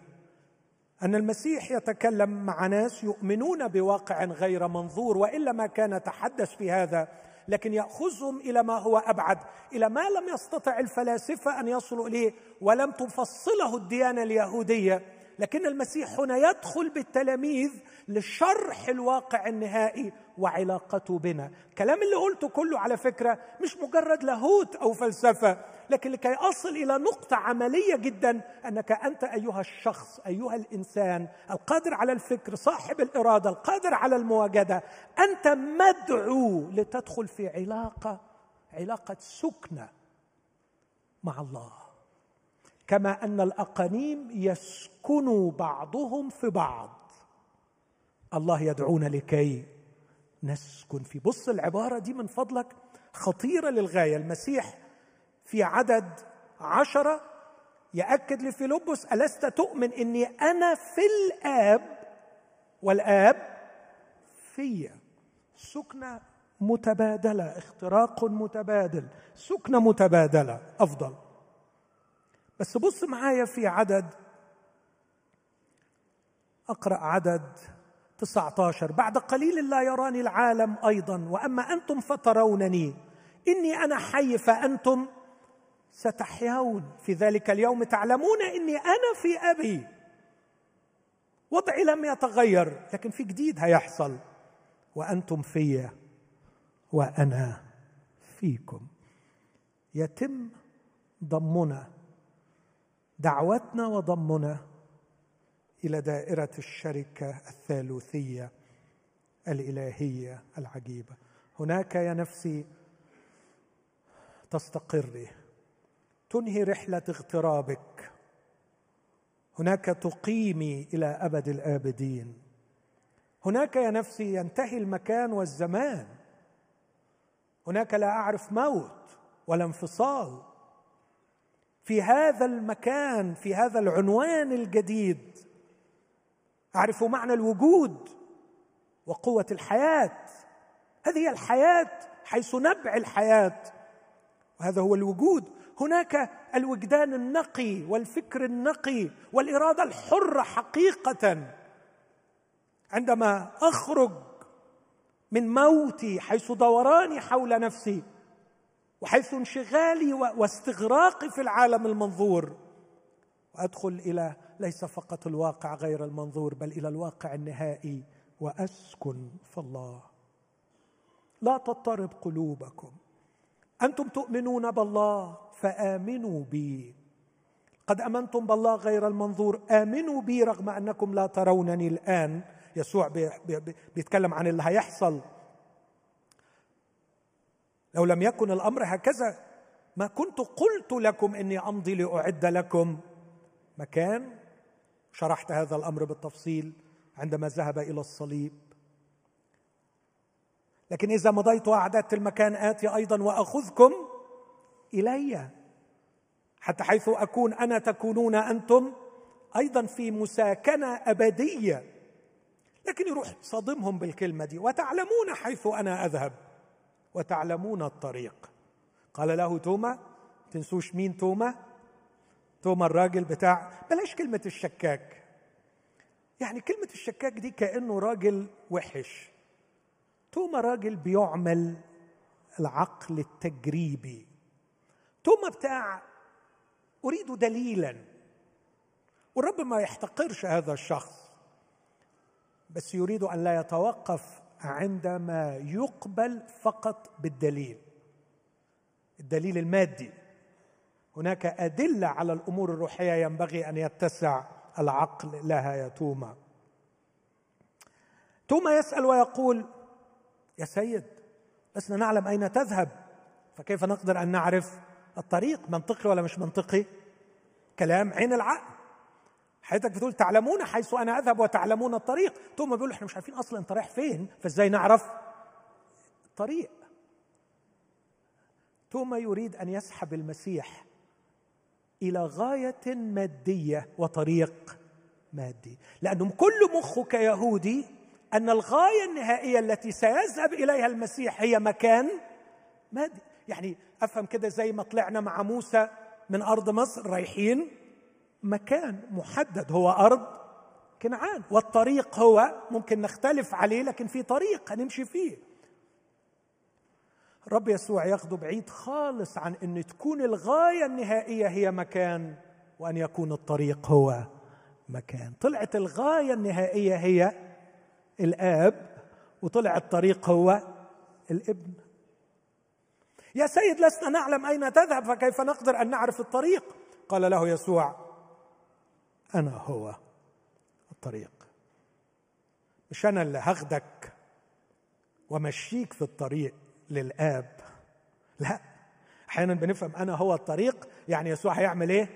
أن المسيح يتكلم مع ناس يؤمنون بواقع غير منظور وإلا ما كان تحدث في هذا لكن يأخذهم إلى ما هو أبعد إلى ما لم يستطع الفلاسفة أن يصلوا إليه ولم تفصله الديانة اليهودية. لكن المسيح هنا يدخل بالتلاميذ لشرح الواقع النهائي وعلاقته بنا. الكلام اللي قلته كله على فكرة مش مجرد لاهوت أو فلسفة لكن لكي أصل إلى نقطة عملية جدا أنك أنت أيها الشخص أيها الإنسان القادر على الفكر صاحب الإرادة القادر على المواجدة أنت مدعو لتدخل في علاقة علاقة سكنة مع الله. كما أن الأقانيم يسكن بعضهم في بعض. الله يدعونا لكي نسكن في. بص العبارة دي من فضلك خطيرة للغاية. المسيح في عدد عشرة يأكد لفيلبس ألست تؤمن أني أنا في الآب؟ والآب في. سكنة متبادلة اختراق متبادل. سكنة متبادلة أفضل. بس بص معايا في عدد. أقرأ عدد 19 بعد قليل لا يراني العالم أيضا. وأما أنتم فترونني. إني أنا حي فأنتم ستحيون. في ذلك اليوم تعلمون إني أنا في أبي. وضعي لم يتغير لكن في جديد هيحصل. وأنتم في وأنا فيكم. يتم ضمنا. دعوتنا وضمنا إلى دائرة الشركة الثالوثية الإلهية العجيبة. هناك يا نفسي تستقري تنهي رحلة اغترابك. هناك تقيمي إلى أبد الآبدين. هناك يا نفسي ينتهي المكان والزمان. هناك لا أعرف موت ولا انفصال. في هذا المكان في هذا العنوان الجديد. أعرف معنى الوجود وقوة الحياة. هذه هي الحياة حيث نبع الحياة. وهذا هو الوجود. هناك الوجدان النقي والفكر النقي والإرادة الحرة حقيقة. عندما أخرج من موتي حيث دوراني حول نفسي وحيث انشغالي واستغراقي في العالم المنظور. وأدخل إلى ليس فقط الواقع غير المنظور بل إلى الواقع النهائي. وأسكن في الله. لا تضطرب قلوبكم. أنتم تؤمنون بالله فآمنوا بي. قد آمنتم بالله غير المنظور آمنوا بي رغم أنكم لا ترونني الآن. يسوع بيتكلم عن اللي هيحصل. لو لم يكن الأمر هكذا ما كنت قلت لكم إني أمضي لأعد لكم مكان. شرحت هذا الأمر بالتفصيل عندما ذهب إلى الصليب. لكن إذا مضيت وأعددت المكان آتي أيضا وأخذكم إلي. حتى حيث أكون أنا تكونون أنتم أيضا في مساكنة أبدية. لكن يروح صادمهم بالكلمة دي وتعلمون حيث أنا أذهب. وتعلمون الطريق. قال له توما تنسوش مين توما؟ توما الراجل بتاع بلاش كلمة الشكاك. يعني كلمة الشكاك دي كأنه راجل وحش. توما راجل بيعمل العقل التجريبي. توما بتاع أريد دليلا. والرب ما يحتقرش هذا الشخص. بس يريد أن لا يتوقف عندما يقبل فقط بالدليل الدليل المادي. هناك أدلة على الأمور الروحية ينبغي أن يتسع العقل لها يا توما توما يسأل ويقول يا سيد لسنا نعلم أين تذهب فكيف نقدر أن نعرف الطريق منطقي ولا مش منطقي؟ كلام عين العقل. حضرتك بتقول تعلمون حيث أنا أذهب وتعلمون الطريق. توما بيقول إحنا مش عارفين أصلا أنت رايح فين فإزاي نعرف الطريق توما يريد أن يسحب المسيح إلى غاية مادية وطريق مادي. لأنه كل مخه كيهودي أن الغاية النهائية التي سيذهب إليها المسيح هي مكان مادي. يعني أفهم كده زي ما طلعنا مع موسى من أرض مصر رايحين مكان محدد هو أرض كنعان والطريق هو ممكن نختلف عليه لكن في طريق هنمشي فيه. الرب يسوع ياخده بعيد خالص عن إن تكون الغاية النهائية هي مكان وأن يكون الطريق هو مكان. طلعت الغاية النهائية هي الآب وطلع الطريق هو الابن. يا سيد لسنا نعلم أين تذهب فكيف نقدر أن نعرف الطريق؟ قال له يسوع أنا هو الطريق. مش أنا اللي هاخدك ومشيك في الطريق للآب. لا أحيانا بنفهم أنا هو الطريق يعني يسوع هيعمل إيه؟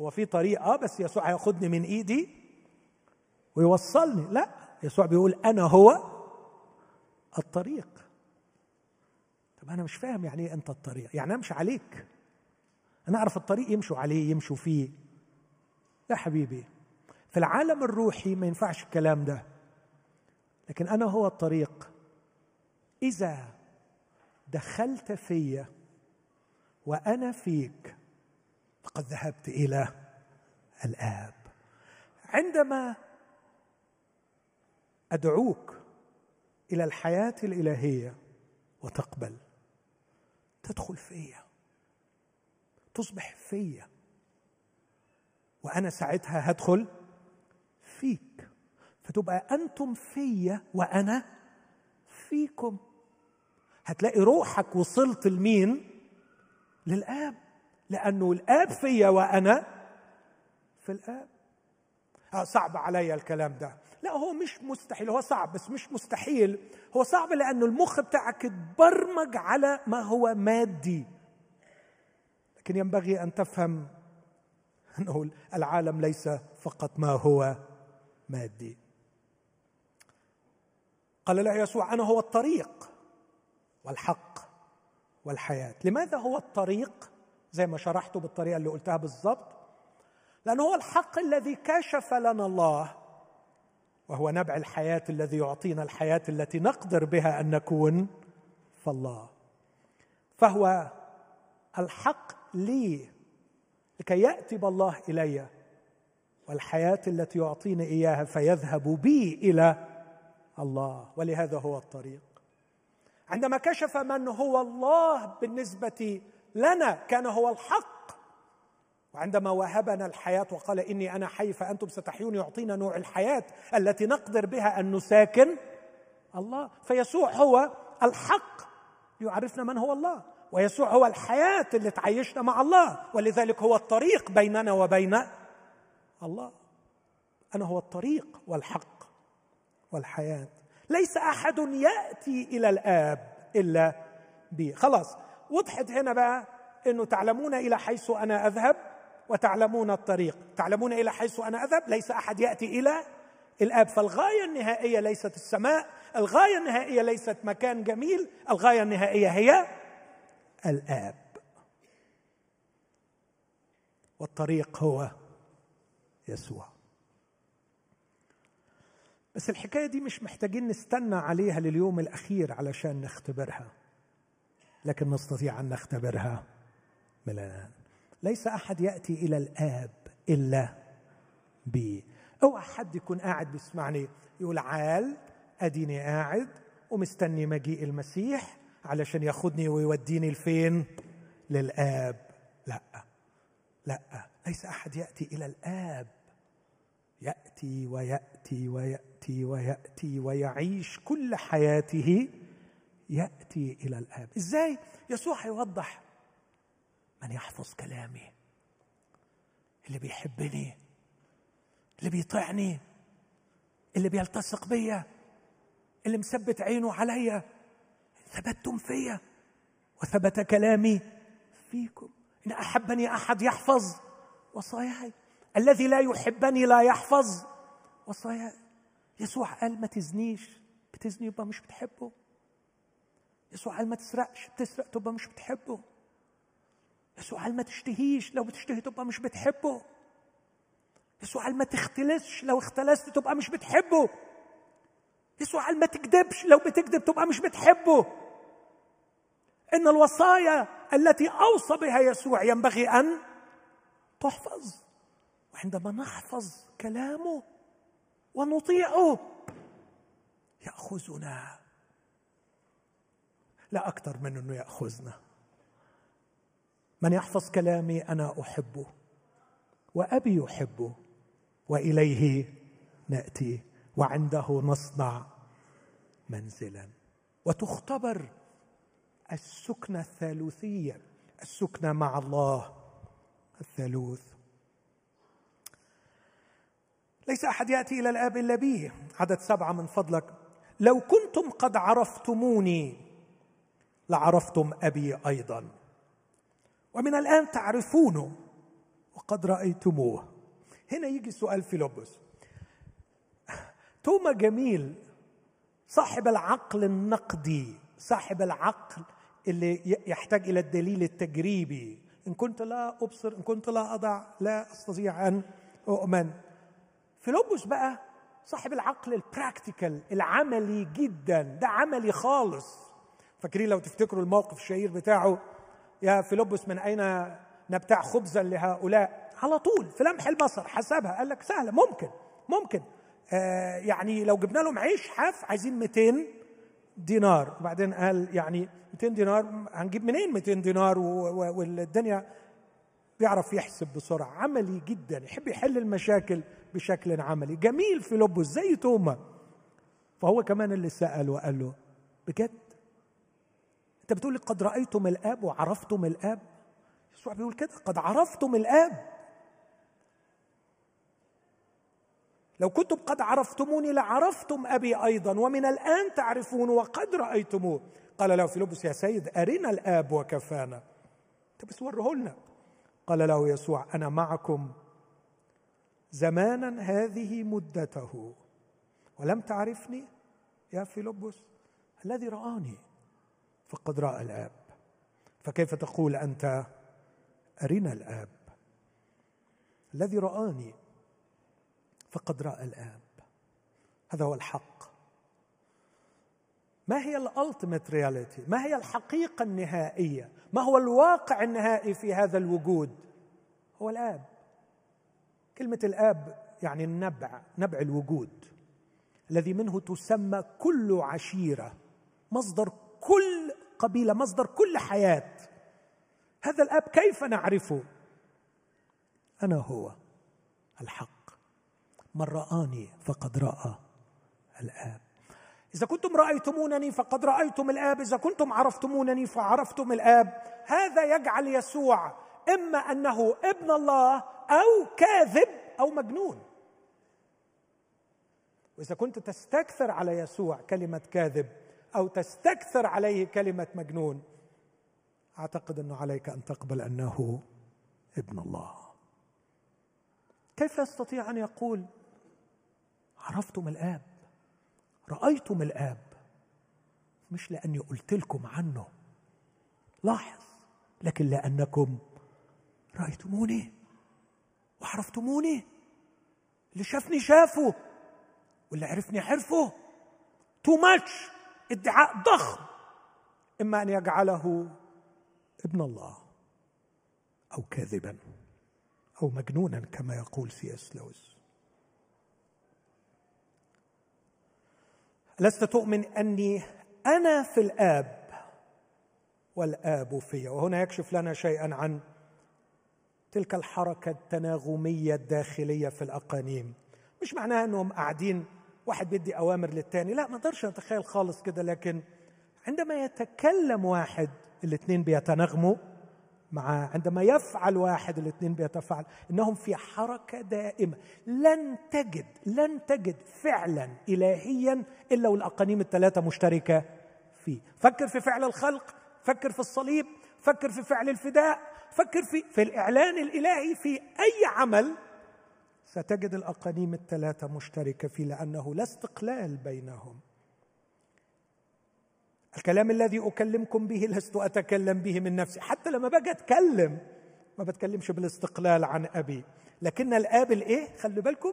هو في طريق آه بس يسوع هياخدني من إيدي ويوصلني. لا يسوع بيقول أنا هو الطريق. طب أنا مش فاهم يعني إيه أنت الطريق؟ يعني أمشي عليك. أنا أعرف الطريق يمشوا عليه يمشوا فيه. لا حبيبي في العالم الروحي ما ينفعش الكلام ده. لكن أنا هو الطريق. إذا دخلت في وأنا فيك فقد ذهبت إلى الآب. عندما أدعوك إلى الحياة الإلهية وتقبل تدخل فيا تصبح فيا وأنا ساعتها هدخل فيك. فتبقى أنتم فيا وأنا فيكم. هتلاقي روحك وصلت لمين؟ للآب. لأنه الآب فيا وأنا في الآب. آه صعب علي الكلام ده. لا هو مش مستحيل. هو صعب بس مش مستحيل. هو صعب لأنه المخ بتاعك اتبرمج على ما هو مادي. لكن ينبغي أن تفهم انه العالم ليس فقط ما هو مادي. قال له يسوع أنا هو الطريق والحق والحياة. لماذا هو الطريق؟ زي ما شرحته بالطريقة اللي قلتها بالضبط. لأنه هو الحق الذي كشف لنا الله وهو نبع الحياة الذي يعطينا الحياة التي نقدر بها أن نكون فالله فهو الحق لي لكي يأتي الله إلي والحياة التي يعطيني إياها فيذهب بي إلى الله. ولهذا هو الطريق. عندما كشف من هو الله بالنسبة لنا كان هو الحق. وعندما وهبنا الحياة وقال إني أنا حي فأنتم ستحيون يعطينا نوع الحياة التي نقدر بها أن نساكن الله. فيسوع هو الحق. يعرفنا من هو الله. ويسوع هو الحياة اللي تعيشنا مع الله ولذلك هو الطريق بيننا وبين الله. أنا هو الطريق والحق والحياة. ليس أحد يأتي إلى الآب إلا بي. خلاص وضحت هنا بقى إنه تعلمون إلى حيث أنا أذهب وتعلمون الطريق. تعلمون إلى حيث أنا أذهب ليس أحد يأتي إلى الآب. فالغاية النهائية ليست السماء الغاية النهائية ليست مكان جميل الغاية النهائية هي الآب. والطريق هو يسوع. بس الحكاية دي مش محتاجين نستنى عليها لليوم الأخير علشان نختبرها لكن نستطيع أن نختبرها من الان ليس أحد يأتي إلى الآب إلا بي. اوعى حد يكون قاعد بيسمعني يقول عال أديني قاعد ومستني مجيء المسيح علشان ياخدني ويوديني لفين؟ للآب. لا. لا. ليس أحد يأتي إلى الآب. يأتي ويأتي ويأتي ويأتي ويعيش كل حياته يأتي إلى الآب. إزاي؟ يسوع يوضح من يحفظ كلامي. اللي بيحبني. اللي بيطيعني. اللي بيلتصق بيا. اللي مثبت عينه عليا. ثبتتم فيا وثبت كلامي فيكم. إن أحبني أحد يحفظ وصاياي. الذي لا يحبني لا يحفظ وصاياي. يسوع قال ما تزنيش بتزني يبقى مش بتحبه. يسوع قال ما تسرقش بتسرق تبقى مش بتحبه. يسوع قال ما تشتهيش لو بتشتهي تبقى مش بتحبه. يسوع قال ما تختلسش لو اختلست تبقى مش بتحبه. يسوع قال ما تكذبش لو بتكذب تبقى مش بتحبه. إن الوصايا التي أوصى بها يسوع ينبغي أن تحفظ. وعندما نحفظ كلامه ونطيعه يأخذنا. لا أكثر من أنه يأخذنا. من يحفظ كلامي أنا أحبه وأبي يحبه وإليه نأتي وعنده نصنع منزلا. وتختبر السكنه الثالوثية السكنه مع الله الثالوث. ليس أحد يأتي إلى الآب إلا به. عدد سبعة من فضلك. لو كنتم قد عرفتموني لعرفتم أبي أيضا. ومن الآن تعرفونه وقد رأيتموه. هنا يجي سؤال فيلبس. توما جميل صاحب العقل النقدي صاحب العقل اللي يحتاج إلى الدليل التجريبي. إن كنت لا أبصر إن كنت لا أضع لا أستطيع أن أؤمن. فيلبس بقى صاحب العقل ال practical العملي جدا. ده عملي خالص. فاكرين لو تفتكروا الموقف الشهير بتاعه؟ يا فيلبس من أين نبتاع خبزا لهؤلاء؟ على طول في لمح البصر. حسبها. قال لك سهلة. ممكن. ممكن. آه يعني لو جبنا لهم عيش حاف عايزين 200 دينار. وبعدين قال يعني 200 دينار هنجيب منين 200 دينار؟ والدنيا بيعرف يحسب بسرعة. عملي جدا يحب يحل المشاكل بشكل عملي. جميل في لبه زي توما. فهو كمان اللي سأل وقال له بجد؟ أنت بتقول قد رأيتم الآب وعرفتم الآب؟ يسوع بيقول كده قد عرفتم الآب. لو كنتم قد عرفتموني لعرفتم أبي أيضا ومن الآن تعرفون وقد رأيتموه. قال له فيلبس يا سيد أرنا الآب وكفانا. انت بس وريه لنا. قال له يسوع أنا معكم زمانا هذه مدته. ولم تعرفني؟ يا فيلبس الذي رآني فقد رأى الآب. فكيف تقول أنت؟ أرنا الآب الذي رآني فقد رأى الآب. هذا هو الحق. ما هي ال ultimate reality؟ ما هي الحقيقة النهائية؟ ما هو الواقع النهائي في هذا الوجود؟ هو الآب. كلمة الآب يعني النبع نبع الوجود الذي منه تسمى كل عشيرة مصدر كل قبيلة مصدر كل حياة. هذا الآب كيف نعرفه؟ أنا هو الحق. من رآني فقد رأى الآب. إذا كنتم رأيتمونني فقد رأيتم الآب. إذا كنتم عرفتمونني فعرفتم الآب. هذا يجعل يسوع إما أنه ابن الله أو كاذب أو مجنون. وإذا كنت تستكثر على يسوع كلمة كاذب أو تستكثر عليه كلمة مجنون أعتقد أنه عليك أن تقبل أنه ابن الله. كيف يستطيع أن يقول عرفتم الآب رأيتم الآب مش لأني قلت لكم عنه. لاحظ لكن لأنكم رأيتموني. وعرفتموني. اللي شافني شافه. واللي عرفني عرفه. تو ماتش ادعاء ضخم. إما أن يجعله ابن الله. أو كاذبا. أو مجنونا كما يقول سي إس لويس. لست تؤمن أني أنا في الآب والآب في وهنا يكشف لنا شيئا عن تلك الحركة التناغمية الداخلية في الأقانيم. مش معناها أنهم قاعدين واحد بيدي أوامر للتاني لا ما أقدرش اتخيل خالص كده لكن عندما يتكلم واحد الاثنين بيتناغموا مع عندما يفعل واحد الاثنين بيتفاعل إنهم في حركة دائمة. لن تجد لن تجد فعلا الهيا إلا والأقانيم الثلاثة مشتركة فيه. فكر في فعل الخلق فكر في الصليب فكر في فعل الفداء فكر في في الإعلان الإلهي في أي عمل ستجد الأقانيم الثلاثة مشتركة فيه لأنه لا استقلال بينهم. الكلام الذي أكلمكم به لست أتكلم به من نفسي. حتى لما باجي أتكلم ما بتكلمش بالاستقلال عن أبي. لكن الآب الإيه؟ خلي بالكم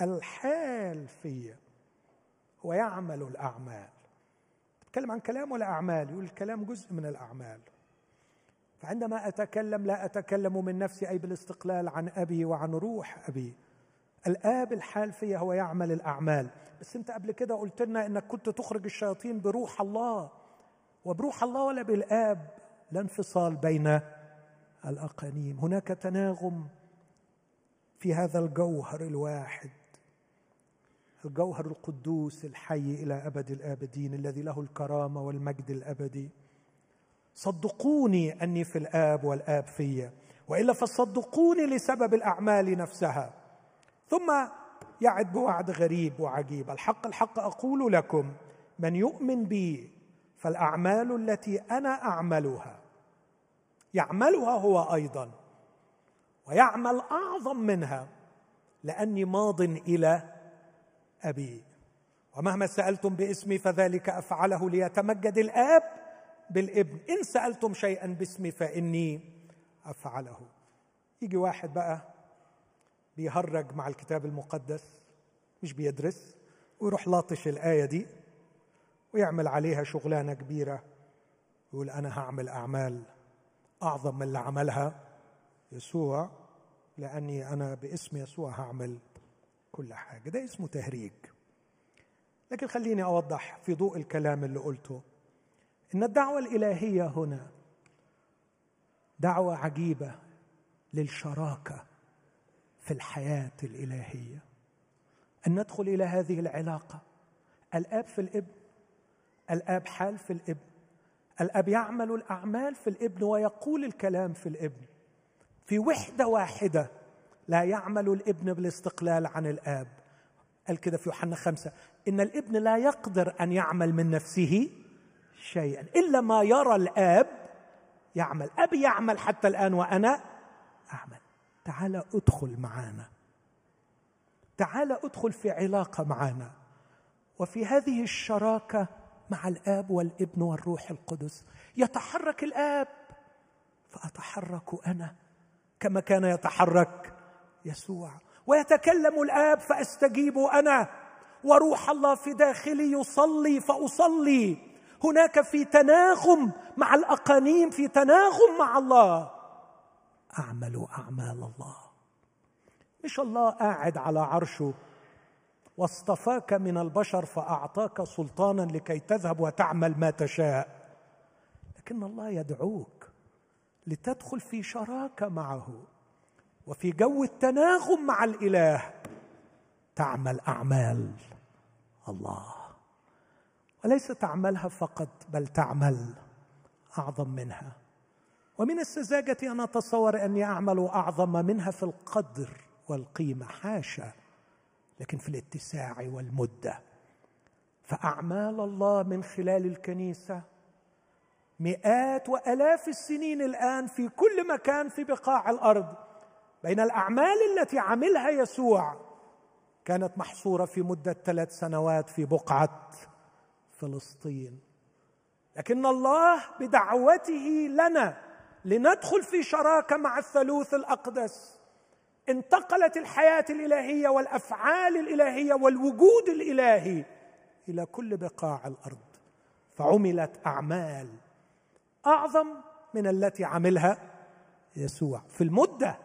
الحال فيا. هو يعمل الأعمال. بتكلم عن كلام ولا اعمال يقول الكلام جزء من الأعمال. فعندما أتكلم لا أتكلم من نفسي أي بالاستقلال عن أبي وعن روح أبي. الآب الحال فيا هو يعمل الأعمال. بس أنت قبل كده قلت لنا إنك كنت تخرج الشياطين بروح الله. وبروح الله ولا بالآب لا انفصال بين الأقانيم. هناك تناغم في هذا الجوهر الواحد الجوهر القدوس الحي إلى أبد الآبدين الذي له الكرامة والمجد الأبدي. صدقوني أني في الآب والآب في وإلا فصدقوني لسبب الأعمال نفسها. ثم يعد بوعد غريب وعجيب. الحق الحق أقول لكم من يؤمن بي فالأعمال التي أنا أعملها يعملها هو أيضا ويعمل أعظم منها لأني ماض إلى أبي. ومهما سألتم باسمي فذلك أفعله ليتمجد الآب بالابن. إن سألتم شيئا باسمي فإني أفعله. يجي واحد بقى بيهرج مع الكتاب المقدس مش بيدرس ويروح لاطش الآية دي. ويعمل عليها شغلانة كبيرة. يقول أنا هعمل أعمال أعظم من اللي عملها يسوع لأني أنا باسم يسوع هعمل كل حاجة. ده اسمه تهريج. لكن خليني أوضح في ضوء الكلام اللي قلته إن الدعوة الإلهية هنا دعوة عجيبة للشراكة في الحياة الإلهية. أن ندخل إلى هذه العلاقة. الآب في الإبن الآب حال في الإبن. الآب يعمل الأعمال في الإبن ويقول الكلام في الإبن. في وحدة واحدة لا يعمل الإبن بالاستقلال عن الآب. قال كده في يوحنا خمسة إن الإبن لا يقدر أن يعمل من نفسه شيئا. إلا ما يرى الآب يعمل. أبي يعمل حتى الآن وأنا أعمل. تعال أدخل معانا. تعال أدخل في علاقة معانا. وفي هذه الشراكة مع الآب والابن والروح القدس. يتحرك الآب فأتحرك أنا. كما كان يتحرك يسوع. ويتكلم الآب فأستجيب أنا. وروح الله في داخلي يصلي فأصلي. هناك في تناغم مع الأقانيم في تناغم مع الله. أعمل أعمال الله. مش الله قاعد على عرشه. واصطفاك من البشر فأعطاك سلطانا لكي تذهب وتعمل ما تشاء. لكن الله يدعوك لتدخل في شراكة معه وفي جو التناغم مع الإله تعمل أعمال الله. وليس تعملها فقط بل تعمل أعظم منها. ومن السذاجه أن أتصور أني أعمل أعظم منها في القدر والقيمة. حاشا. لكن في الاتساع والمدة. فأعمال الله من خلال الكنيسة مئات وألاف السنين الآن في كل مكان في بقاع الأرض. بين الأعمال التي عملها يسوع كانت محصورة في مدة ثلاث سنوات في بقعة فلسطين. لكن الله بدعوته لنا لندخل في شراكة مع الثالوث الأقدس. انتقلت الحياة الإلهية والأفعال الإلهية والوجود الإلهي إلى كل بقاع الأرض. فعملت أعمال أعظم من التي عملها يسوع في المدة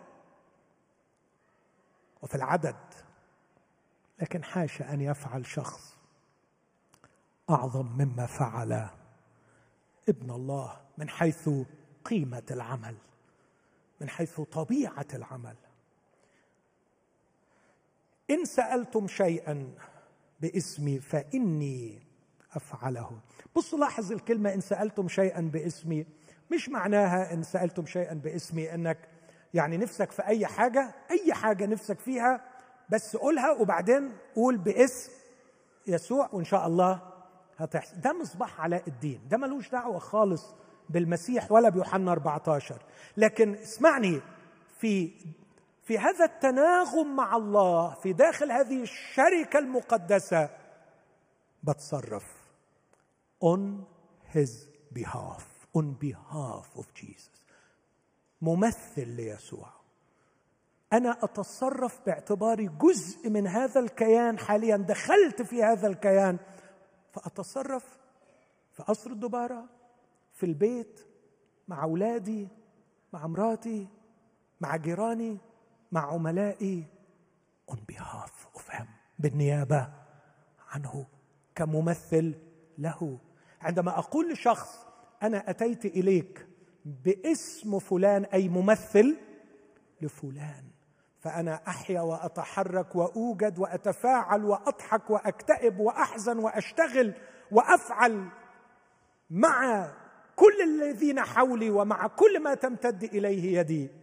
وفي العدد. لكن حاشا أن يفعل شخص أعظم مما فعل ابن الله من حيث قيمة العمل من حيث طبيعة العمل. إن سألتم شيئا باسمي فإني أفعله. بصوا لاحظ الكلمة إن سألتم شيئا باسمي مش معناها إن سألتم شيئا باسمي إنك يعني نفسك في أي حاجة أي حاجة نفسك فيها بس قولها وبعدين قول باسم يسوع وإن شاء الله هتحصل. ده مصباح علاء الدين. ده ملوش دعوة خالص بالمسيح ولا بيوحنا 14 لكن اسمعني في في هذا التناغم مع الله في داخل هذه الشركة المقدسة. بتصرف on his behalf. On behalf of Jesus. ممثل ليسوع. أنا أتصرف باعتباري جزء من هذا الكيان حاليا. دخلت في هذا الكيان. فأتصرف. في قصر الدباره في البيت. مع أولادي. مع مراتي. مع جيراني. مع عملائي. On behalf of him. بالنيابة عنه. كممثل له. عندما أقول لشخص أنا أتيت إليك باسم فلان أي ممثل لفلان. فأنا أحيا وأتحرك وأوجد وأتفاعل وأضحك وأكتئب وأحزن وأشتغل وأفعل مع كل الذين حولي ومع كل ما تمتد إليه يدي.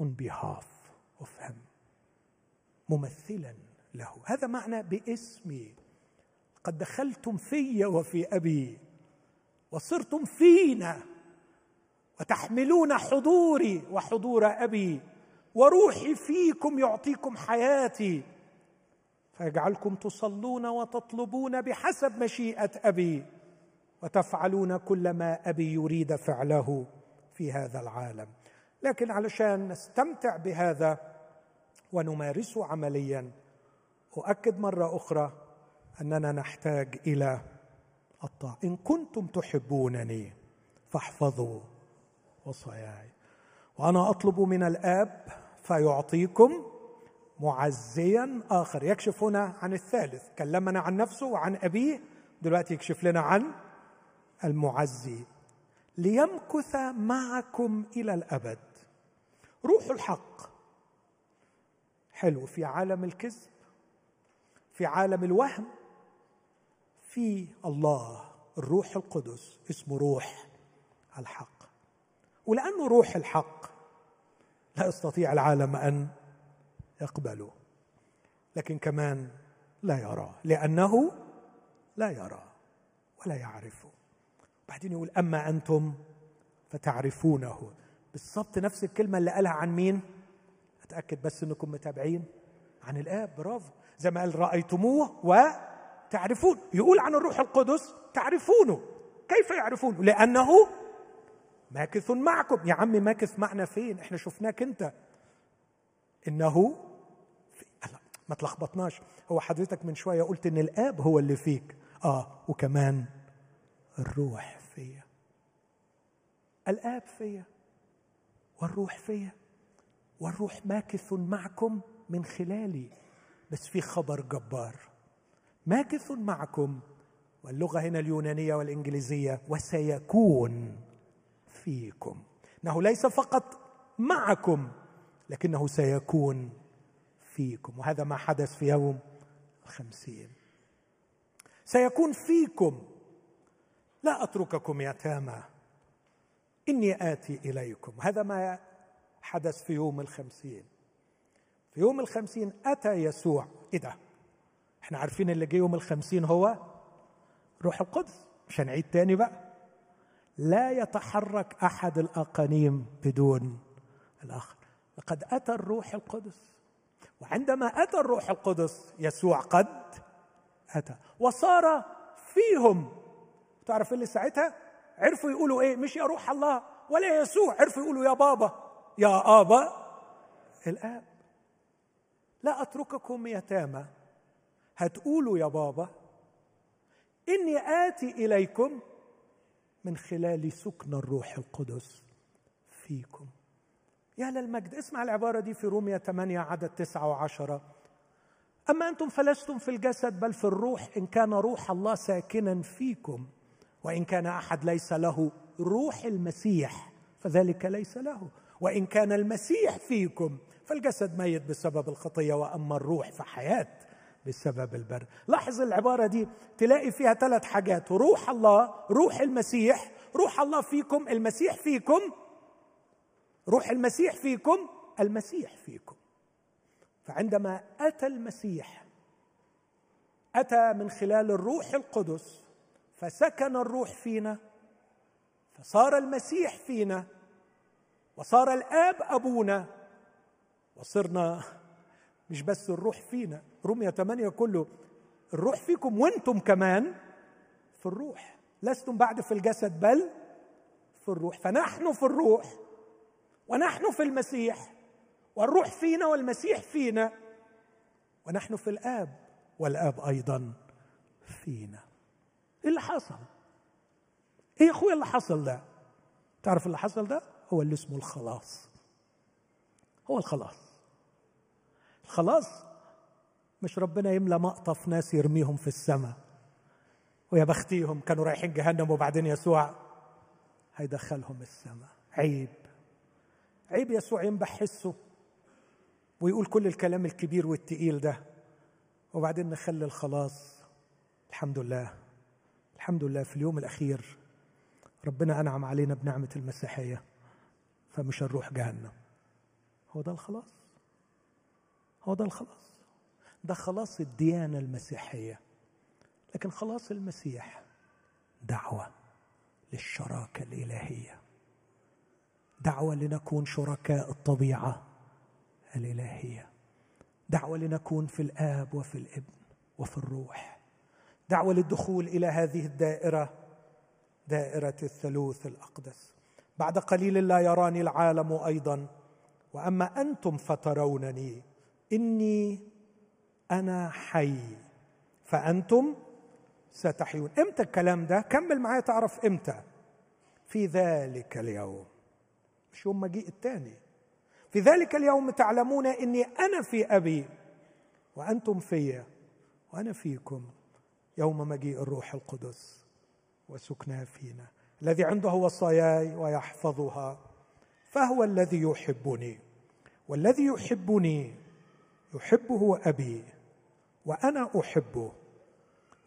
On behalf of him. ممثلا له. هذا معنى باسمي. قد دخلتم في وفي أبي وصرتم فينا وتحملون حضوري وحضور أبي وروحي فيكم يعطيكم حياتي. فيجعلكم تصلون وتطلبون بحسب مشيئة أبي وتفعلون كل ما أبي يريد فعله في هذا العالم. لكن علشان نستمتع بهذا ونمارسه عمليا أؤكد مرة أخرى أننا نحتاج إلى الطاعة. إن كنتم تحبونني فاحفظوا وصاياي. وأنا أطلب من الآب فيعطيكم معزيا آخر. يكشف هنا عن الثالث. كلمنا عن نفسه وعن أبيه دلوقتي يكشف لنا عن المعزي. ليمكث معكم إلى الأبد. روح الحق. حلو. في عالم الكذب في عالم الوهم في الله الروح القدس اسمه روح الحق. ولأنه روح الحق لا يستطيع العالم أن يقبله لكن كمان لا يراه لأنه لا يرى ولا يعرفه بعدين يقول أما أنتم فتعرفونه. بالضبط نفس الكلمة اللي قالها عن مين؟ أتأكد بس إنكم متابعين. عن الآب برافو. زي ما قال رأيتموه وتعرفون. يقول عن الروح القدس تعرفونه. كيف يعرفونه؟ لأنه ماكث معكم. يا عمي ماكث معنا فين؟ إحنا شفناك أنت. إنه في... ما تلخبطناش. هو حضرتك من شوية قلت إن الآب هو اللي فيك. آه وكمان الروح فيا. الآب فيا. والروح فيا. والروح ماكث معكم من خلالي بس في خبر جبار. ماكث معكم واللغة هنا اليونانية والإنجليزية وسيكون فيكم. إنه ليس فقط معكم لكنه سيكون فيكم. وهذا ما حدث في يوم الخمسين. سيكون فيكم. لا أترككم يتامى إني آتي إليكم. هذا ما حدث في يوم الخمسين. في يوم الخمسين أتى يسوع. إيه ده؟ إحنا عارفين اللي جه يوم الخمسين هو روح القدس. مش هنعيد تاني بقى. لا يتحرك أحد الأقانيم بدون الآخر. لقد أتى الروح القدس. وعندما أتى الروح القدس يسوع قد أتى. وصار فيهم. تعرف اللي ساعتها؟ عرفوا يقولوا إيه؟ مش يا روح الله ولا يا يسوع. عرفوا يقولوا يا بابا يا آبا. الآب لا أترككم يتامى. هتقولوا يا بابا إني آتي إليكم من خلال سكن الروح القدس فيكم. يا للمجد اسمع العبارة دي في رومية 8 عدد 9 وعشرة. أما أنتم فلستم في الجسد بل في الروح إن كان روح الله ساكنا فيكم. وإن كان أحد ليس له روح المسيح فذلك ليس له. وإن كان المسيح فيكم فالجسد ميت بسبب الخطية وأما الروح فحياة بسبب البر. لاحظ العبارة دي تلاقي فيها ثلاث حاجات. روح الله روح المسيح روح الله فيكم المسيح فيكم روح المسيح فيكم المسيح فيكم. فعندما أتى المسيح أتى من خلال الروح القدس فسكن الروح فينا فصار المسيح فينا وصار الآب أبونا وصرنا مش بس الروح فينا رومية 8 كله الروح فيكم وأنتم كمان في الروح. لستم بعد في الجسد بل في الروح. فنحن في الروح ونحن في المسيح والروح فينا والمسيح فينا ونحن في الآب والآب أيضا فينا. إيه اللي حصل. إيه يا أخويا اللي حصل ده؟ تعرف اللي حصل ده؟ هو اللي اسمه الخلاص. هو الخلاص. الخلاص مش ربنا يملى مقطف ناس يرميهم في السماء ويا بختيهم كانوا رايحين جهنم وبعدين يسوع هيدخلهم السماء. عيب. عيب يسوع ينبح حسه ويقول كل الكلام الكبير والتقيل ده. وبعدين نخلي الخلاص. الحمد لله. الحمد لله في اليوم الأخير ربنا أنعم علينا بنعمة المسيحية فمش هنروح جهنم. هو ده الخلاص. هو ده الخلاص. ده خلاص الديانة المسيحية. لكن خلاص المسيح دعوة للشراكة الإلهية. دعوة لنكون شركاء الطبيعة الإلهية. دعوة لنكون في الآب وفي الإبن وفي الروح. دعوة للدخول إلى هذه الدائرة دائرة الثالوث الأقدس. بعد قليل لا يراني العالم أيضا. وأما أنتم فترونني إني أنا حي. فأنتم ستحيون. إمتى الكلام ده؟ كمل معايا تعرف إمتى. في ذلك اليوم. مش يوم مجيء الثاني في ذلك اليوم تعلمون إني أنا في أبي وأنتم في وأنا فيكم. يوم مجيء الروح القدس وسكنها فينا. الذي عنده وصاياي ويحفظها فهو الذي يحبني. والذي يحبني يحبه أبي وأنا أحبه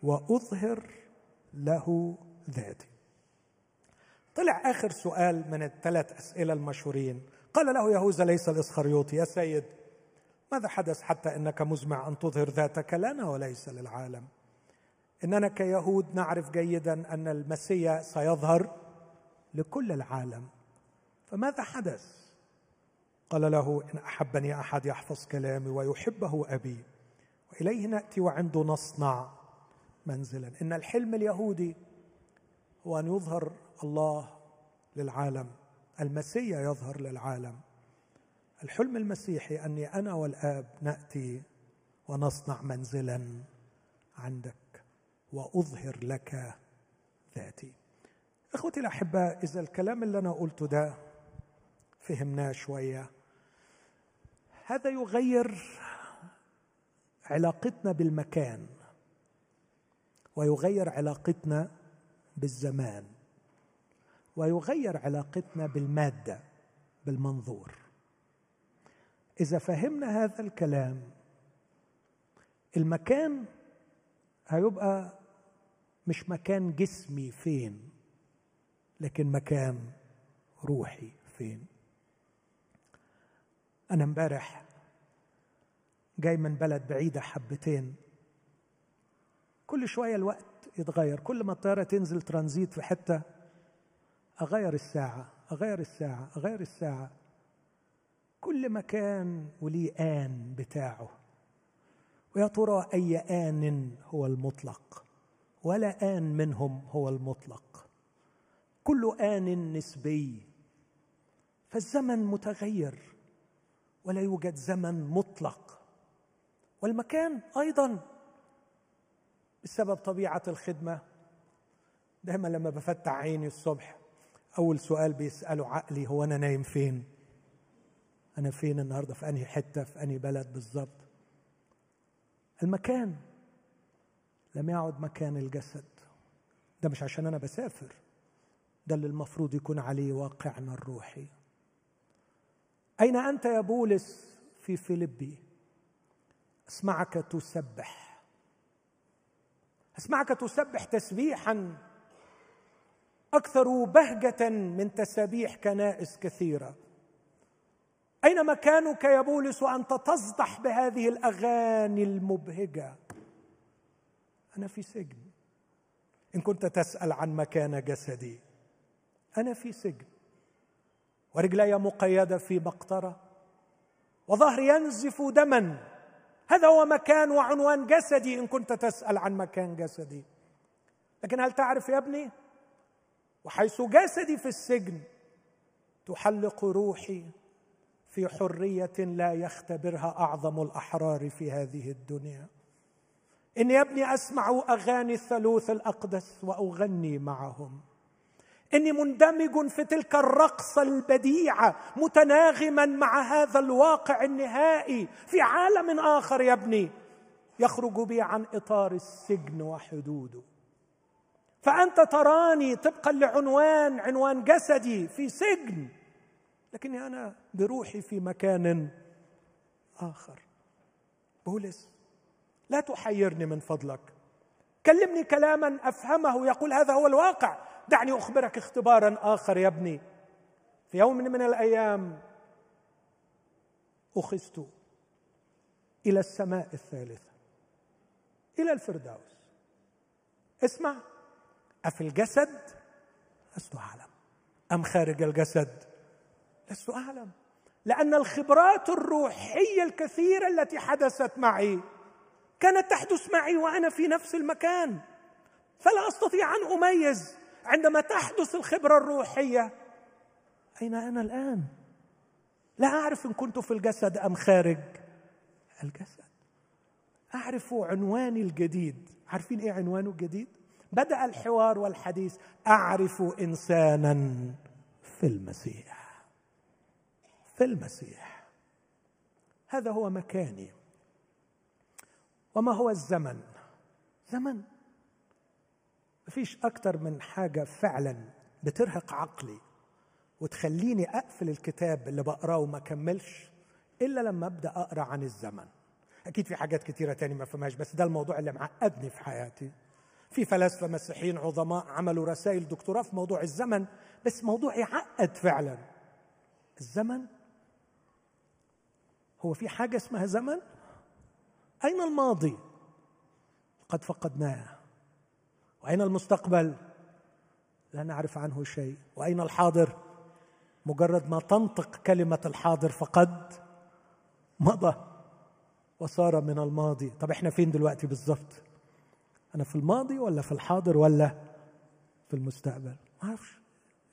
وأظهر له ذاتي. طلع آخر سؤال من الثلاث أسئلة المشهورين. قال له يهوذا ليس الإسخريوطي يا سيد ماذا حدث حتى إنك مزمع أن تظهر ذاتك؟ لنا وليس للعالم. إننا كيهود نعرف جيدا أن المسيا سيظهر لكل العالم. فماذا حدث؟ قال له إن أحبني أحد يحفظ كلامي ويحبه أبي وإليه نأتي وعنده نصنع منزلا. إن الحلم اليهودي هو أن يظهر الله للعالم المسيا يظهر للعالم. الحلم المسيحي أني أنا والآب نأتي ونصنع منزلا عندك. وأظهر لك ذاتي. إخوتي الاحباء إذا الكلام اللي أنا قلته ده فهمناه شوية هذا يغير علاقتنا بالمكان ويغير علاقتنا بالزمان ويغير علاقتنا بالمادة بالمنظور. إذا فهمنا هذا الكلام المكان هيبقى مش مكان جسمي فين لكن مكان روحي فين. أنا امبارح جاي من بلد بعيدة حبتين. كل شوية الوقت يتغير. كل ما الطيارة تنزل ترانزيت في حتة أغير الساعة أغير الساعة أغير الساعة. كل مكان وليه آن بتاعه. ويا ترى أي آن هو المطلق؟ ولا آن منهم هو المطلق. كل آن نسبي فالزمن متغير ولا يوجد زمن مطلق. والمكان أيضا بسبب طبيعة الخدمة. دائما لما بفتح عيني الصبح أول سؤال بيسأله عقلي هو أنا نايم فين؟ أنا فين النهاردة؟ في أنهي حتة؟ في أنهي بلد بالظبط؟ المكان. لم يعد مكان الجسد. ده مش عشان أنا بسافر. ده اللي المفروض يكون عليه واقعنا الروحي. أين أنت يا بولس؟ في فيلبي أسمعك تسبح. أسمعك تسبح تسبيحا. أكثر بهجة من تسابيح كنائس كثيرة. أين مكانك يا بولس وأنت تصدح بهذه الأغاني المبهجة؟ أنا في سجن. إن كنت تسأل عن مكان جسدي أنا في سجن. ورجلي مقيدة في مقطرة وظهري ينزف دما. هذا هو مكان وعنوان جسدي إن كنت تسأل عن مكان جسدي. لكن هل تعرف يا ابني؟ وحيث جسدي في السجن تحلق روحي في حرية لا يختبرها أعظم الأحرار في هذه الدنيا. اني يا ابني أسمع أغاني الثالوث الأقدس وأغني معهم. إني مندمج في تلك الرقصه البديعه متناغما مع هذا الواقع النهائي في عالم آخر يا ابني. يخرج بي عن إطار السجن وحدوده. فأنت تراني طبقا لعنوان عنوان جسدي في سجن. لكني أنا بروحي في مكان آخر. بولس لا تحيرني من فضلك. كلمني كلاما أفهمه يقول هذا هو الواقع. دعني أخبرك اختبارا آخر يا ابني. في يوم من الأيام أخذت إلى السماء الثالثه إلى الفردوس. اسمع أفي الجسد؟ لست أعلم. أم خارج الجسد؟ لست أعلم. لأن الخبرات الروحية الكثيرة التي حدثت معي كانت تحدث معي وأنا في نفس المكان. فلا أستطيع أن أميز عندما تحدث الخبرة الروحية. أين أنا الآن؟ لا أعرف إن كنت في الجسد أم خارج الجسد. أعرف عنواني الجديد. عارفين إيه عنوانه الجديد؟ بدأ الحوار والحديث أعرف إنسانا في المسيح. في المسيح هذا هو مكاني. وما هو الزمن؟ زمن. مفيش أكتر من حاجة فعلا بترهق عقلي وتخليني أقفل الكتاب اللي بقراه وما كملش إلا لما أبدأ أقرأ عن الزمن. أكيد في حاجات كتيرة تاني ما فهمهاش بس ده الموضوع اللي معقدني في حياتي. في فلاسفة مسيحيين عظماء عملوا رسائل دكتوراه في موضوع الزمن بس موضوع يعقد فعلا. الزمن هو في حاجة اسمها زمن؟ أين الماضي؟ قد فقدناه وأين المستقبل؟ لا نعرف عنه شيء وأين الحاضر؟ مجرد ما تنطق كلمة الحاضر فقد مضى وصار من الماضي طب إحنا فين دلوقتي بالظبط أنا في الماضي ولا في الحاضر ولا في المستقبل ما أعرفش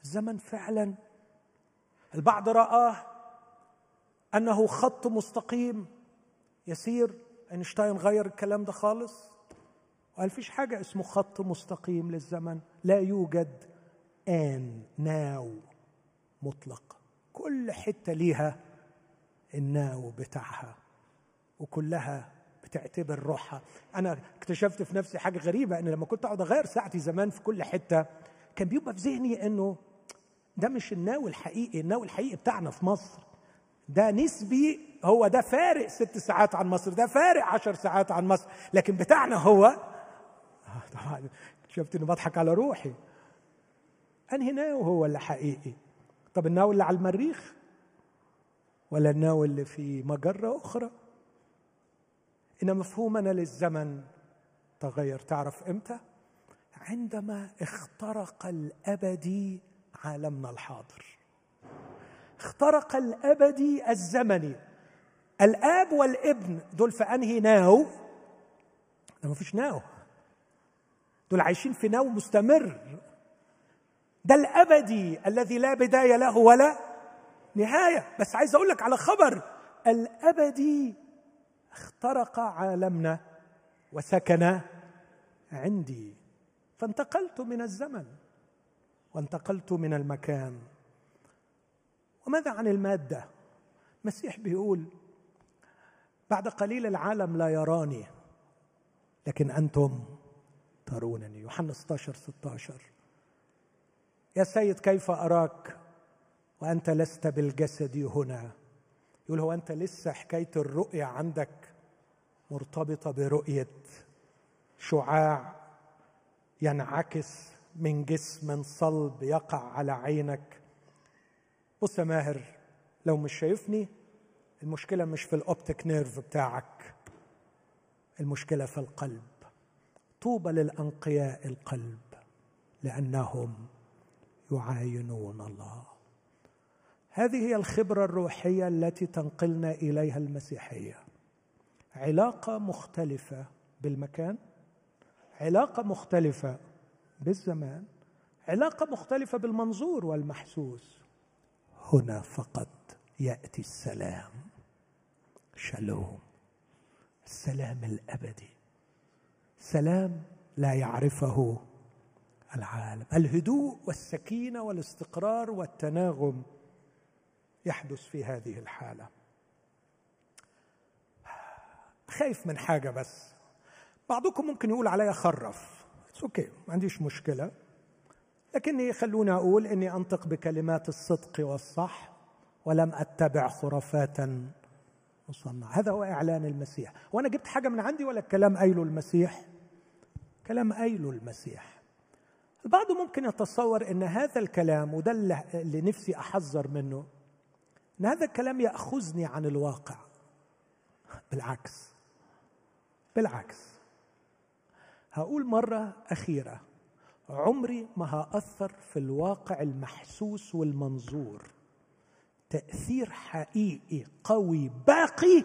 الزمن فعلا البعض رآه أنه خط مستقيم. يسير أينشتاين غير الكلام ده خالص. وقال فيش حاجة اسمه خط مستقيم للزمن. لا يوجد آن ناو مطلق. كل حتة ليها الناو بتاعها وكلها بتعتبر روحها. أنا اكتشفت في نفسي حاجة غريبة إن لما كنت أقعد أغير ساعتي زمان في كل حتة كان بيبقى في ذهني إنه ده مش الناو الحقيقي. الناو الحقيقي بتاعنا في مصر. ده نسبي هو ده فارق ست ساعات عن مصر ده فارق عشر ساعات عن مصر. لكن بتاعنا هو آه، طبعا شفت اني بضحك على روحي. أنهي ناو هو اللي حقيقي؟ طب الناو اللي على المريخ ولا الناو اللي في مجرة أخرى؟ إن مفهومنا للزمن تغير. تعرف إمتى؟ عندما اخترق الأبدي عالمنا الحاضر. اخترق الابدي الزمني. الآب والابن دول في أنهي ناو؟ ده فيش ناو. دول عايشين في ناو مستمر. ده الابدي الذي لا بداية له ولا نهاية. بس عايز أقول لك على خبر. الابدي اخترق عالمنا وسكن عندي. فانتقلت من الزمن وانتقلت من المكان. وماذا عن المادة؟ المسيح بيقول بعد قليل العالم لا يراني لكن أنتم ترونني. يوحنا 16 16 يا سيد كيف أراك؟ وأنت لست بالجسد هنا. يقول هو أنت لسه حكاية الرؤية عندك مرتبطة برؤية شعاع ينعكس من جسم صلب يقع على عينك بص يا ماهر لو مش شايفني المشكلة مش في الأوبتيك نيرف بتاعك المشكلة في القلب. طوبى للأنقياء القلب لأنهم يعاينون الله. هذه هي الخبرة الروحية التي تنقلنا إليها المسيحية. علاقة مختلفة بالمكان علاقة مختلفة بالزمان علاقة مختلفة بالمنظور والمحسوس. هنا فقط يأتي السلام. شالوم السلام الأبدي. سلام لا يعرفه العالم. الهدوء والسكينة والاستقرار والتناغم يحدث في هذه الحالة. خايف من حاجة بس. بعضكم ممكن يقول عليا خرف. أوكي ما عنديش مشكلة. لكني خلوني أقول إني أنطق بكلمات الصدق والصح ولم أتبع خرافات مصنعه هذا هو إعلان المسيح. وأنا جبت حاجة من عندي ولا الكلام قايله المسيح؟ كلام قايله المسيح. البعض ممكن يتصور إن هذا الكلام وده اللي نفسي أحذر منه إن هذا الكلام يأخذني عن الواقع. بالعكس. بالعكس. هقول مرة أخيرة. عمري ما هأثر في الواقع المحسوس والمنظور. تأثير حقيقي قوي باقي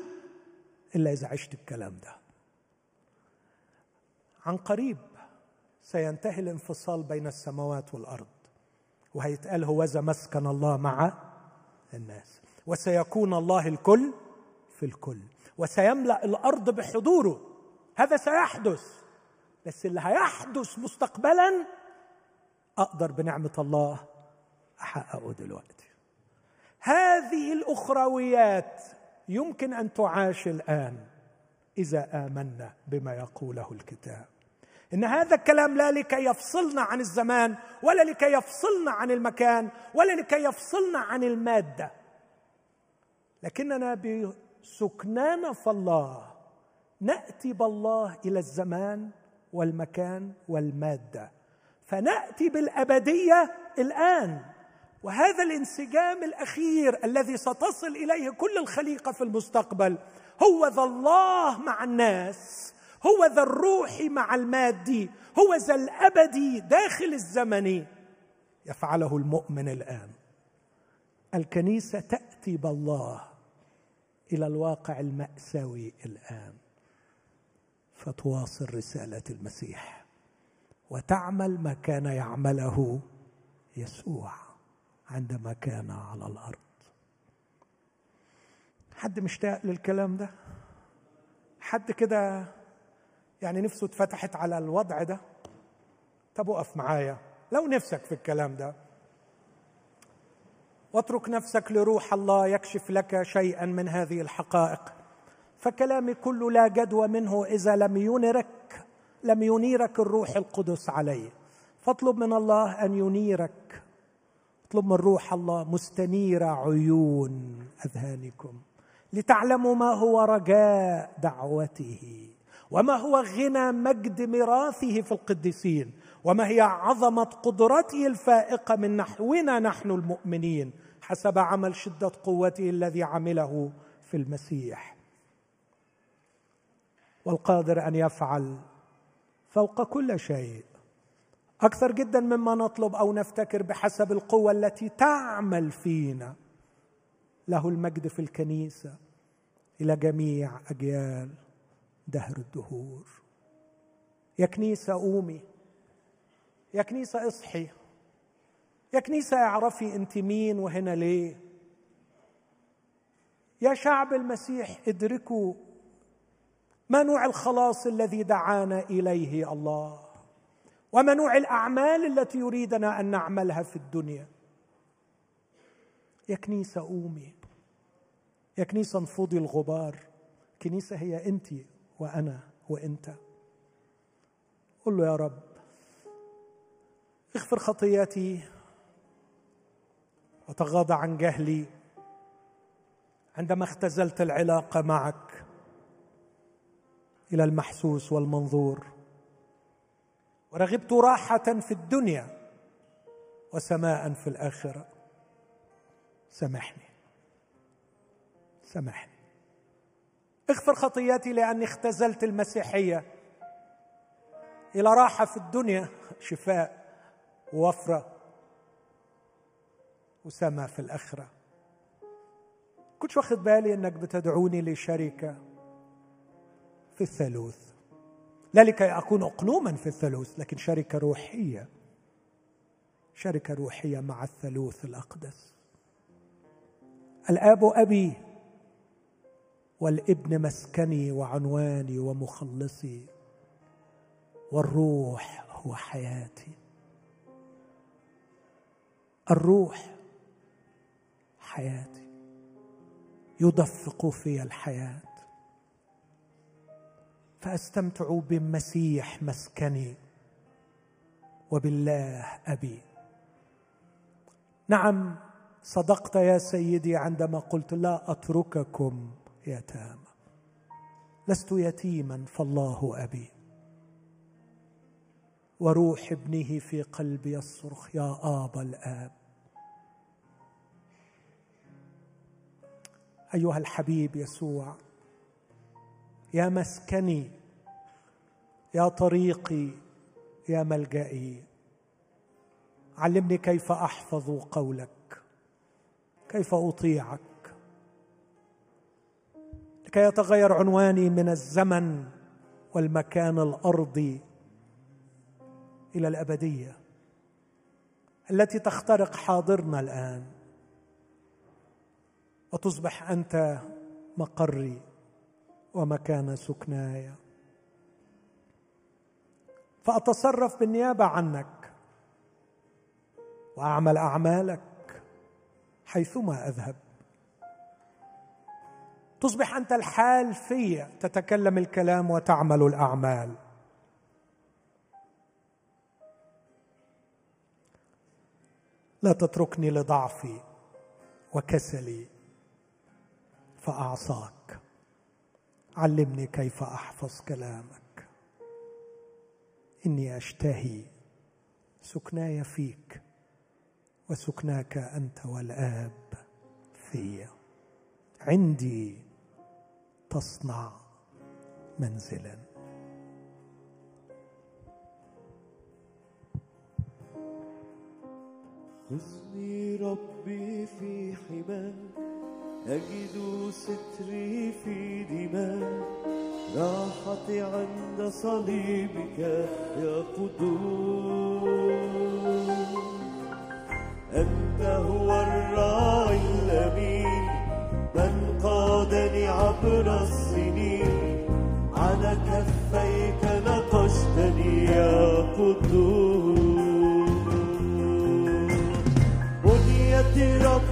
إلا إذا عشت الكلام ده. عن قريب سينتهي الانفصال بين السماوات والأرض وهيتقال هوذا مسكن الله مع الناس وسيكون الله الكل في الكل وسيملأ الأرض بحضوره. هذا سيحدث. بس اللي هيحدث مستقبلا أقدر بنعمة الله أحققه دلوقتي. هذه الأخرويات يمكن أن تعاش الآن إذا آمنا بما يقوله الكتاب. إن هذا الكلام لا لكي يفصلنا عن الزمان ولا لكي يفصلنا عن المكان ولا لكي يفصلنا عن المادة. لكننا بسكنانا في الله نأتي بالله إلى الزمان والمكان والمادة. فنأتي بالأبدية الآن وهذا الانسجام الأخير الذي ستصل إليه كل الخليقة في المستقبل هو ذا الله مع الناس هو ذا الروح مع المادي هو ذا الابدي داخل الزمن يفعله المؤمن الآن. الكنيسة تأتي بالله إلى الواقع المأساوي الآن. فتواصل رسالة المسيح. وتعمل ما كان يعمله يسوع عندما كان على الأرض. حد مشتاق للكلام ده؟ حد كده يعني نفسه اتفتحت على الوضع ده؟ طب وقف معايا. لو نفسك في الكلام ده. واترك نفسك لروح الله يكشف لك شيئا من هذه الحقائق. فكلامي كله لا جدوى منه إذا لم ينرك لم ينيرك الروح القدس عليه. فاطلب من الله أن ينيرك. اطلب من روح الله مستنير عيون أذهانكم. لتعلموا ما هو رجاء دعوته وما هو غنى مجد ميراثه في القديسين وما هي عظمة قدرته الفائقة من نحونا نحن المؤمنين حسب عمل شدة قوته الذي عمله في المسيح. والقادر أن يفعل فوق كل شيء. أكثر جدا مما نطلب أو نفتكر بحسب القوة التي تعمل فينا. له المجد في الكنيسة إلى جميع أجيال دهر الدهور. يا كنيسة قومي يا كنيسة إصحي يا كنيسة اعرفي أنت مين وهنا ليه. يا شعب المسيح ادركوا ما نوع الخلاص الذي دعانا إليه الله وما نوع الأعمال التي يريدنا أن نعملها في الدنيا. يا كنيسة قومي يا كنيسة انفضي الغبار. كنيسة هي أنت وأنا وأنت. قل له يا رب اغفر خطياتي وتغاضى عن جهلي عندما اختزلت العلاقة معك. إلى المحسوس والمنظور. ورغبت راحة في الدنيا وسماء في الآخرة. سامحني. سامحني. اغفر خطياتي لأني اختزلت المسيحية. إلى راحة في الدنيا شفاء ووفرة وسماء في الآخرة. كنتش واخد بالي إنك بتدعوني لشركة. في الثالوث. لا لكي أكون اقلوما في الثالوث لكن شركة روحية شركة روحية مع الثالوث الأقدس. الآب أبي والابن مسكني وعنواني ومخلصي والروح هو حياتي. الروح حياتي. يدفق في الحياة. فاستمتع بمسيح مسكني وبالله أبي. نعم صدقت يا سيدي عندما قلت لا أترككم يتامى لست يتيما فالله أبي. وروح ابنه في قلبي يصرخ يا ابا الآب. أيها الحبيب يسوع يا مسكني يا طريقي يا ملجئي. علمني كيف أحفظ قولك كيف أطيعك. لكي يتغير عنواني من الزمن والمكان الأرضي إلى الأبدية التي تخترق حاضرنا الآن. وتصبح أنت مقري. ومكان سكناي. فأتصرف بالنيابة عنك وأعمل أعمالك حيثما أذهب. تصبح أنت الحال في تتكلم الكلام وتعمل الأعمال. لا تتركني لضعفي وكسلي فأعصاك. علمني كيف أحفظ كلامك. إني أشتهي سكناي فيك وسكناك أنت والآب في. عندي تصنع منزلا. خذني ربي في حماك. أجد ستري في دماء راحتي عند صليبك يا قدوس. أنت هو الراعي الأمين من قادني عبر السنين. على كفيك نقشتني يا قدوس. بنية ربي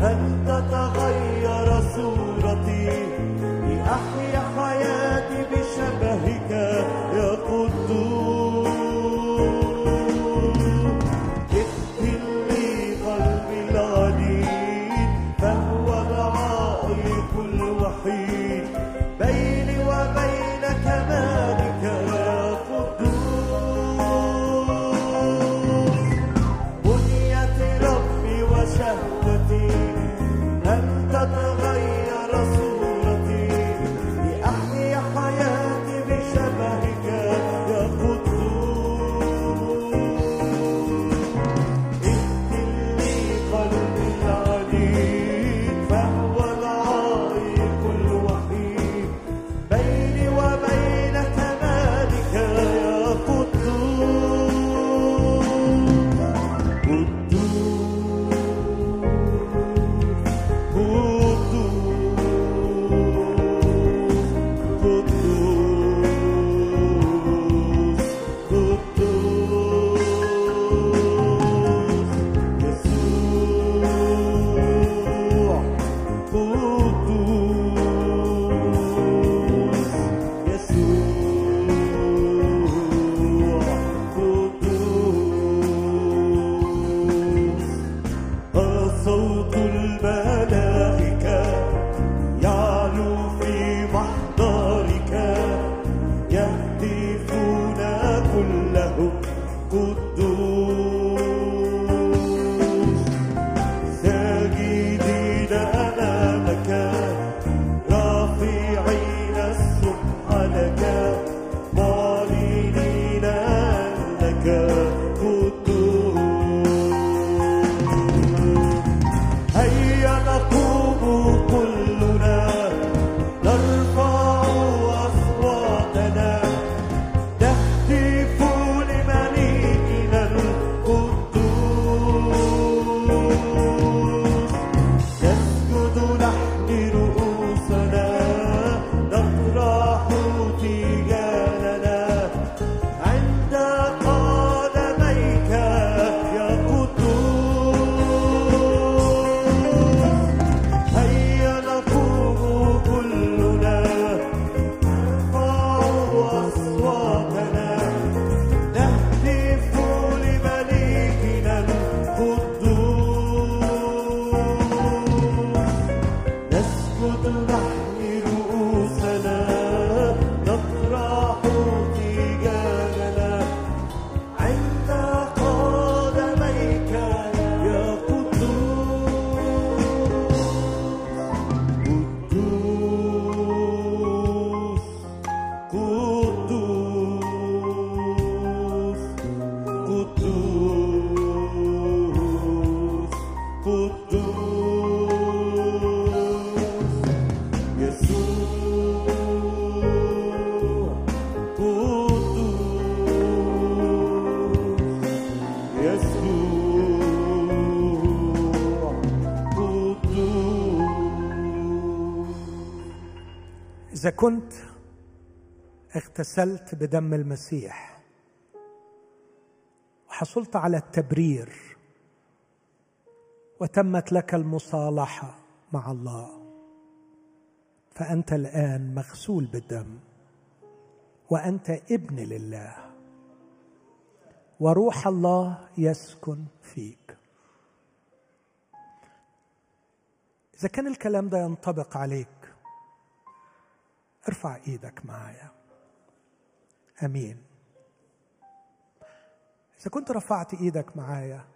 أن تتغير إذا كنت اغتسلت بدم المسيح وحصلت على التبرير وتمت لك المصالحة مع الله فأنت الآن مغسول بالدم وأنت ابن لله وروح الله يسكن فيك. إذا كان الكلام ده ينطبق عليك ارفع إيدك معايا. آمين. إذا كنت رفعت إيدك معايا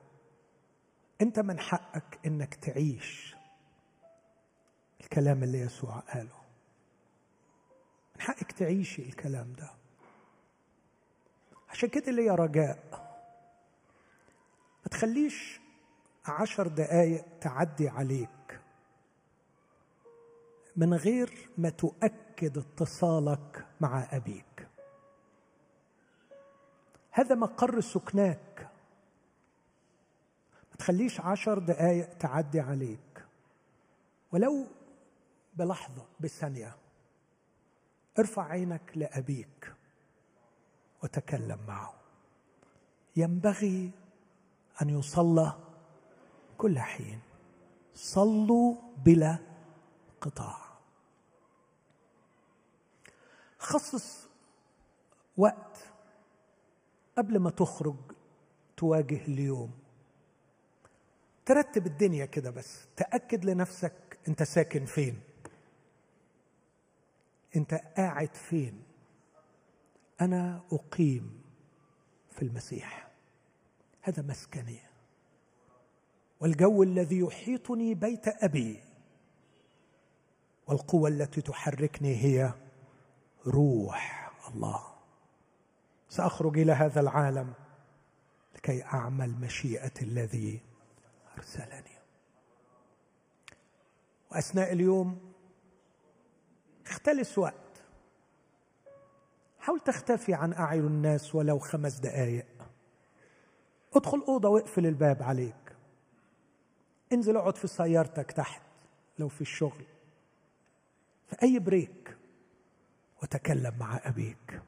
انت من حقك انك تعيش الكلام اللي يسوع قاله. من حقك تعيشي الكلام ده. عشان كده ليا رجاء. ما تخليش عشر دقايق تعدي عليك. من غير ما تؤكد اتصالك مع أبيك. هذا مقر سكناك. ما تخليش عشر دقايق تعدي عليك. ولو بلحظة بثانية ارفع عينك لأبيك وتكلم معه. ينبغي أن يصلى كل حين. صلوا بلا قطاع. خصص وقت قبل ما تخرج تواجه اليوم. ترتب الدنيا كده بس. تأكد لنفسك أنت ساكن فين. أنت قاعد فين. أنا أقيم في المسيح. هذا مسكني. والجو الذي يحيطني بيت أبي. والقوة التي تحركني هي روح. الله. سأخرج إلى هذا العالم لكي أعمل مشيئة الذي أرسلني. وأثناء اليوم اختلس وقت. حاول تختفي عن أعين الناس ولو خمس دقايق. ادخل أوضة واقفل الباب عليك. انزل اقعد في سيارتك تحت لو في الشغل. في أي بريك. وتكلم مع أبيك.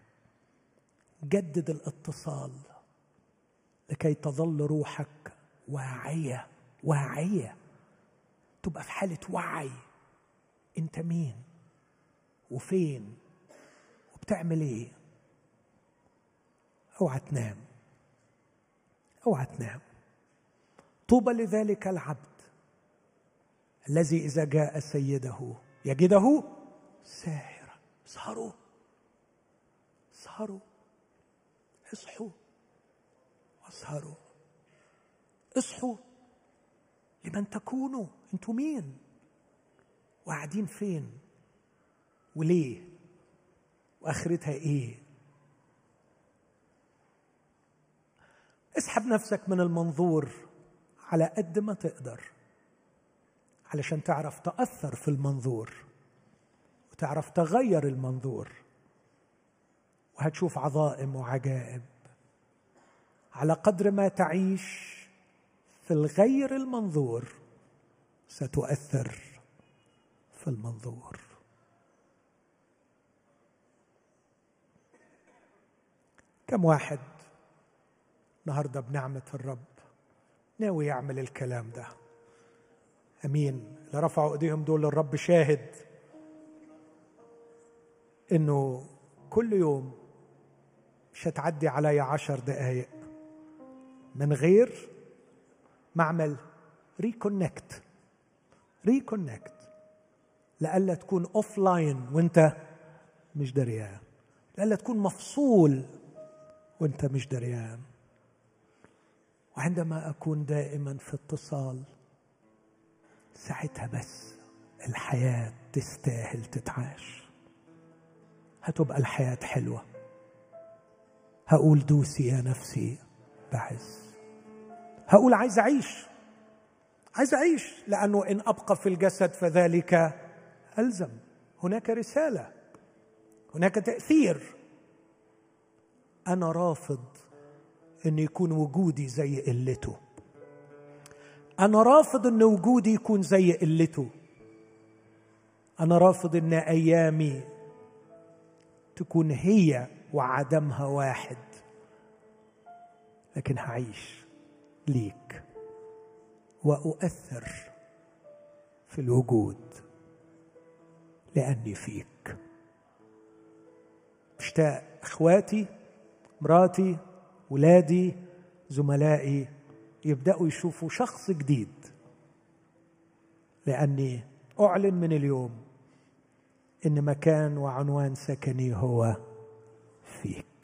جدد الاتصال لكي تظل روحك واعية واعية. تبقى في حالة وعي. أنت مين؟ وفين؟ وبتعمل إيه؟ أوعى تنام. أوعى تنام. طوبى لذلك العبد الذي إذا جاء سيده يجده ساهرا اسهروا اسهروا اصحوا. واسهروا. اصحوا. لمن تكونوا؟ أنتوا مين؟ وقاعدين فين؟ وليه؟ وآخرتها إيه؟ اسحب نفسك من المنظور على قد ما تقدر علشان تعرف تأثر في المنظور. وتعرف تغير المنظور وهتشوف عظائم وعجائب. على قدر ما تعيش في الغير المنظور ستؤثر في المنظور. كم واحد النهارده بنعمة الرب ناوي يعمل الكلام ده؟ أمين. اللي رفعوا إيديهم دول للرب شاهد إنه كل يوم مش هتعدي عليا عشر دقايق. من غير ما أعمل reconnect reconnect لألا تكون offline وأنت مش دريان. لألا تكون مفصول وأنت مش دريان. وعندما أكون دائما في اتصال ساعتها بس الحياة تستاهل تتعاش. هتبقى الحياة حلوة. هقول دوسي يا نفسي بعز. هقول عايز أعيش. عايز أعيش لأنه إن أبقى في الجسد فذلك ألزم. هناك رسالة. هناك تأثير. أنا رافض إن يكون وجودي زي قلته. أنا رافض إن وجودي يكون زي قلته. أنا رافض إن أيامي تكون هي وعدمها واحد. لكن هعيش ليك وأؤثر في الوجود لأني فيك. مشتاق إخواتي مراتي ولادي زملائي يبدأوا يشوفوا شخص جديد. لأني أعلن من اليوم إن مكان وعنوان سكني هو فيك.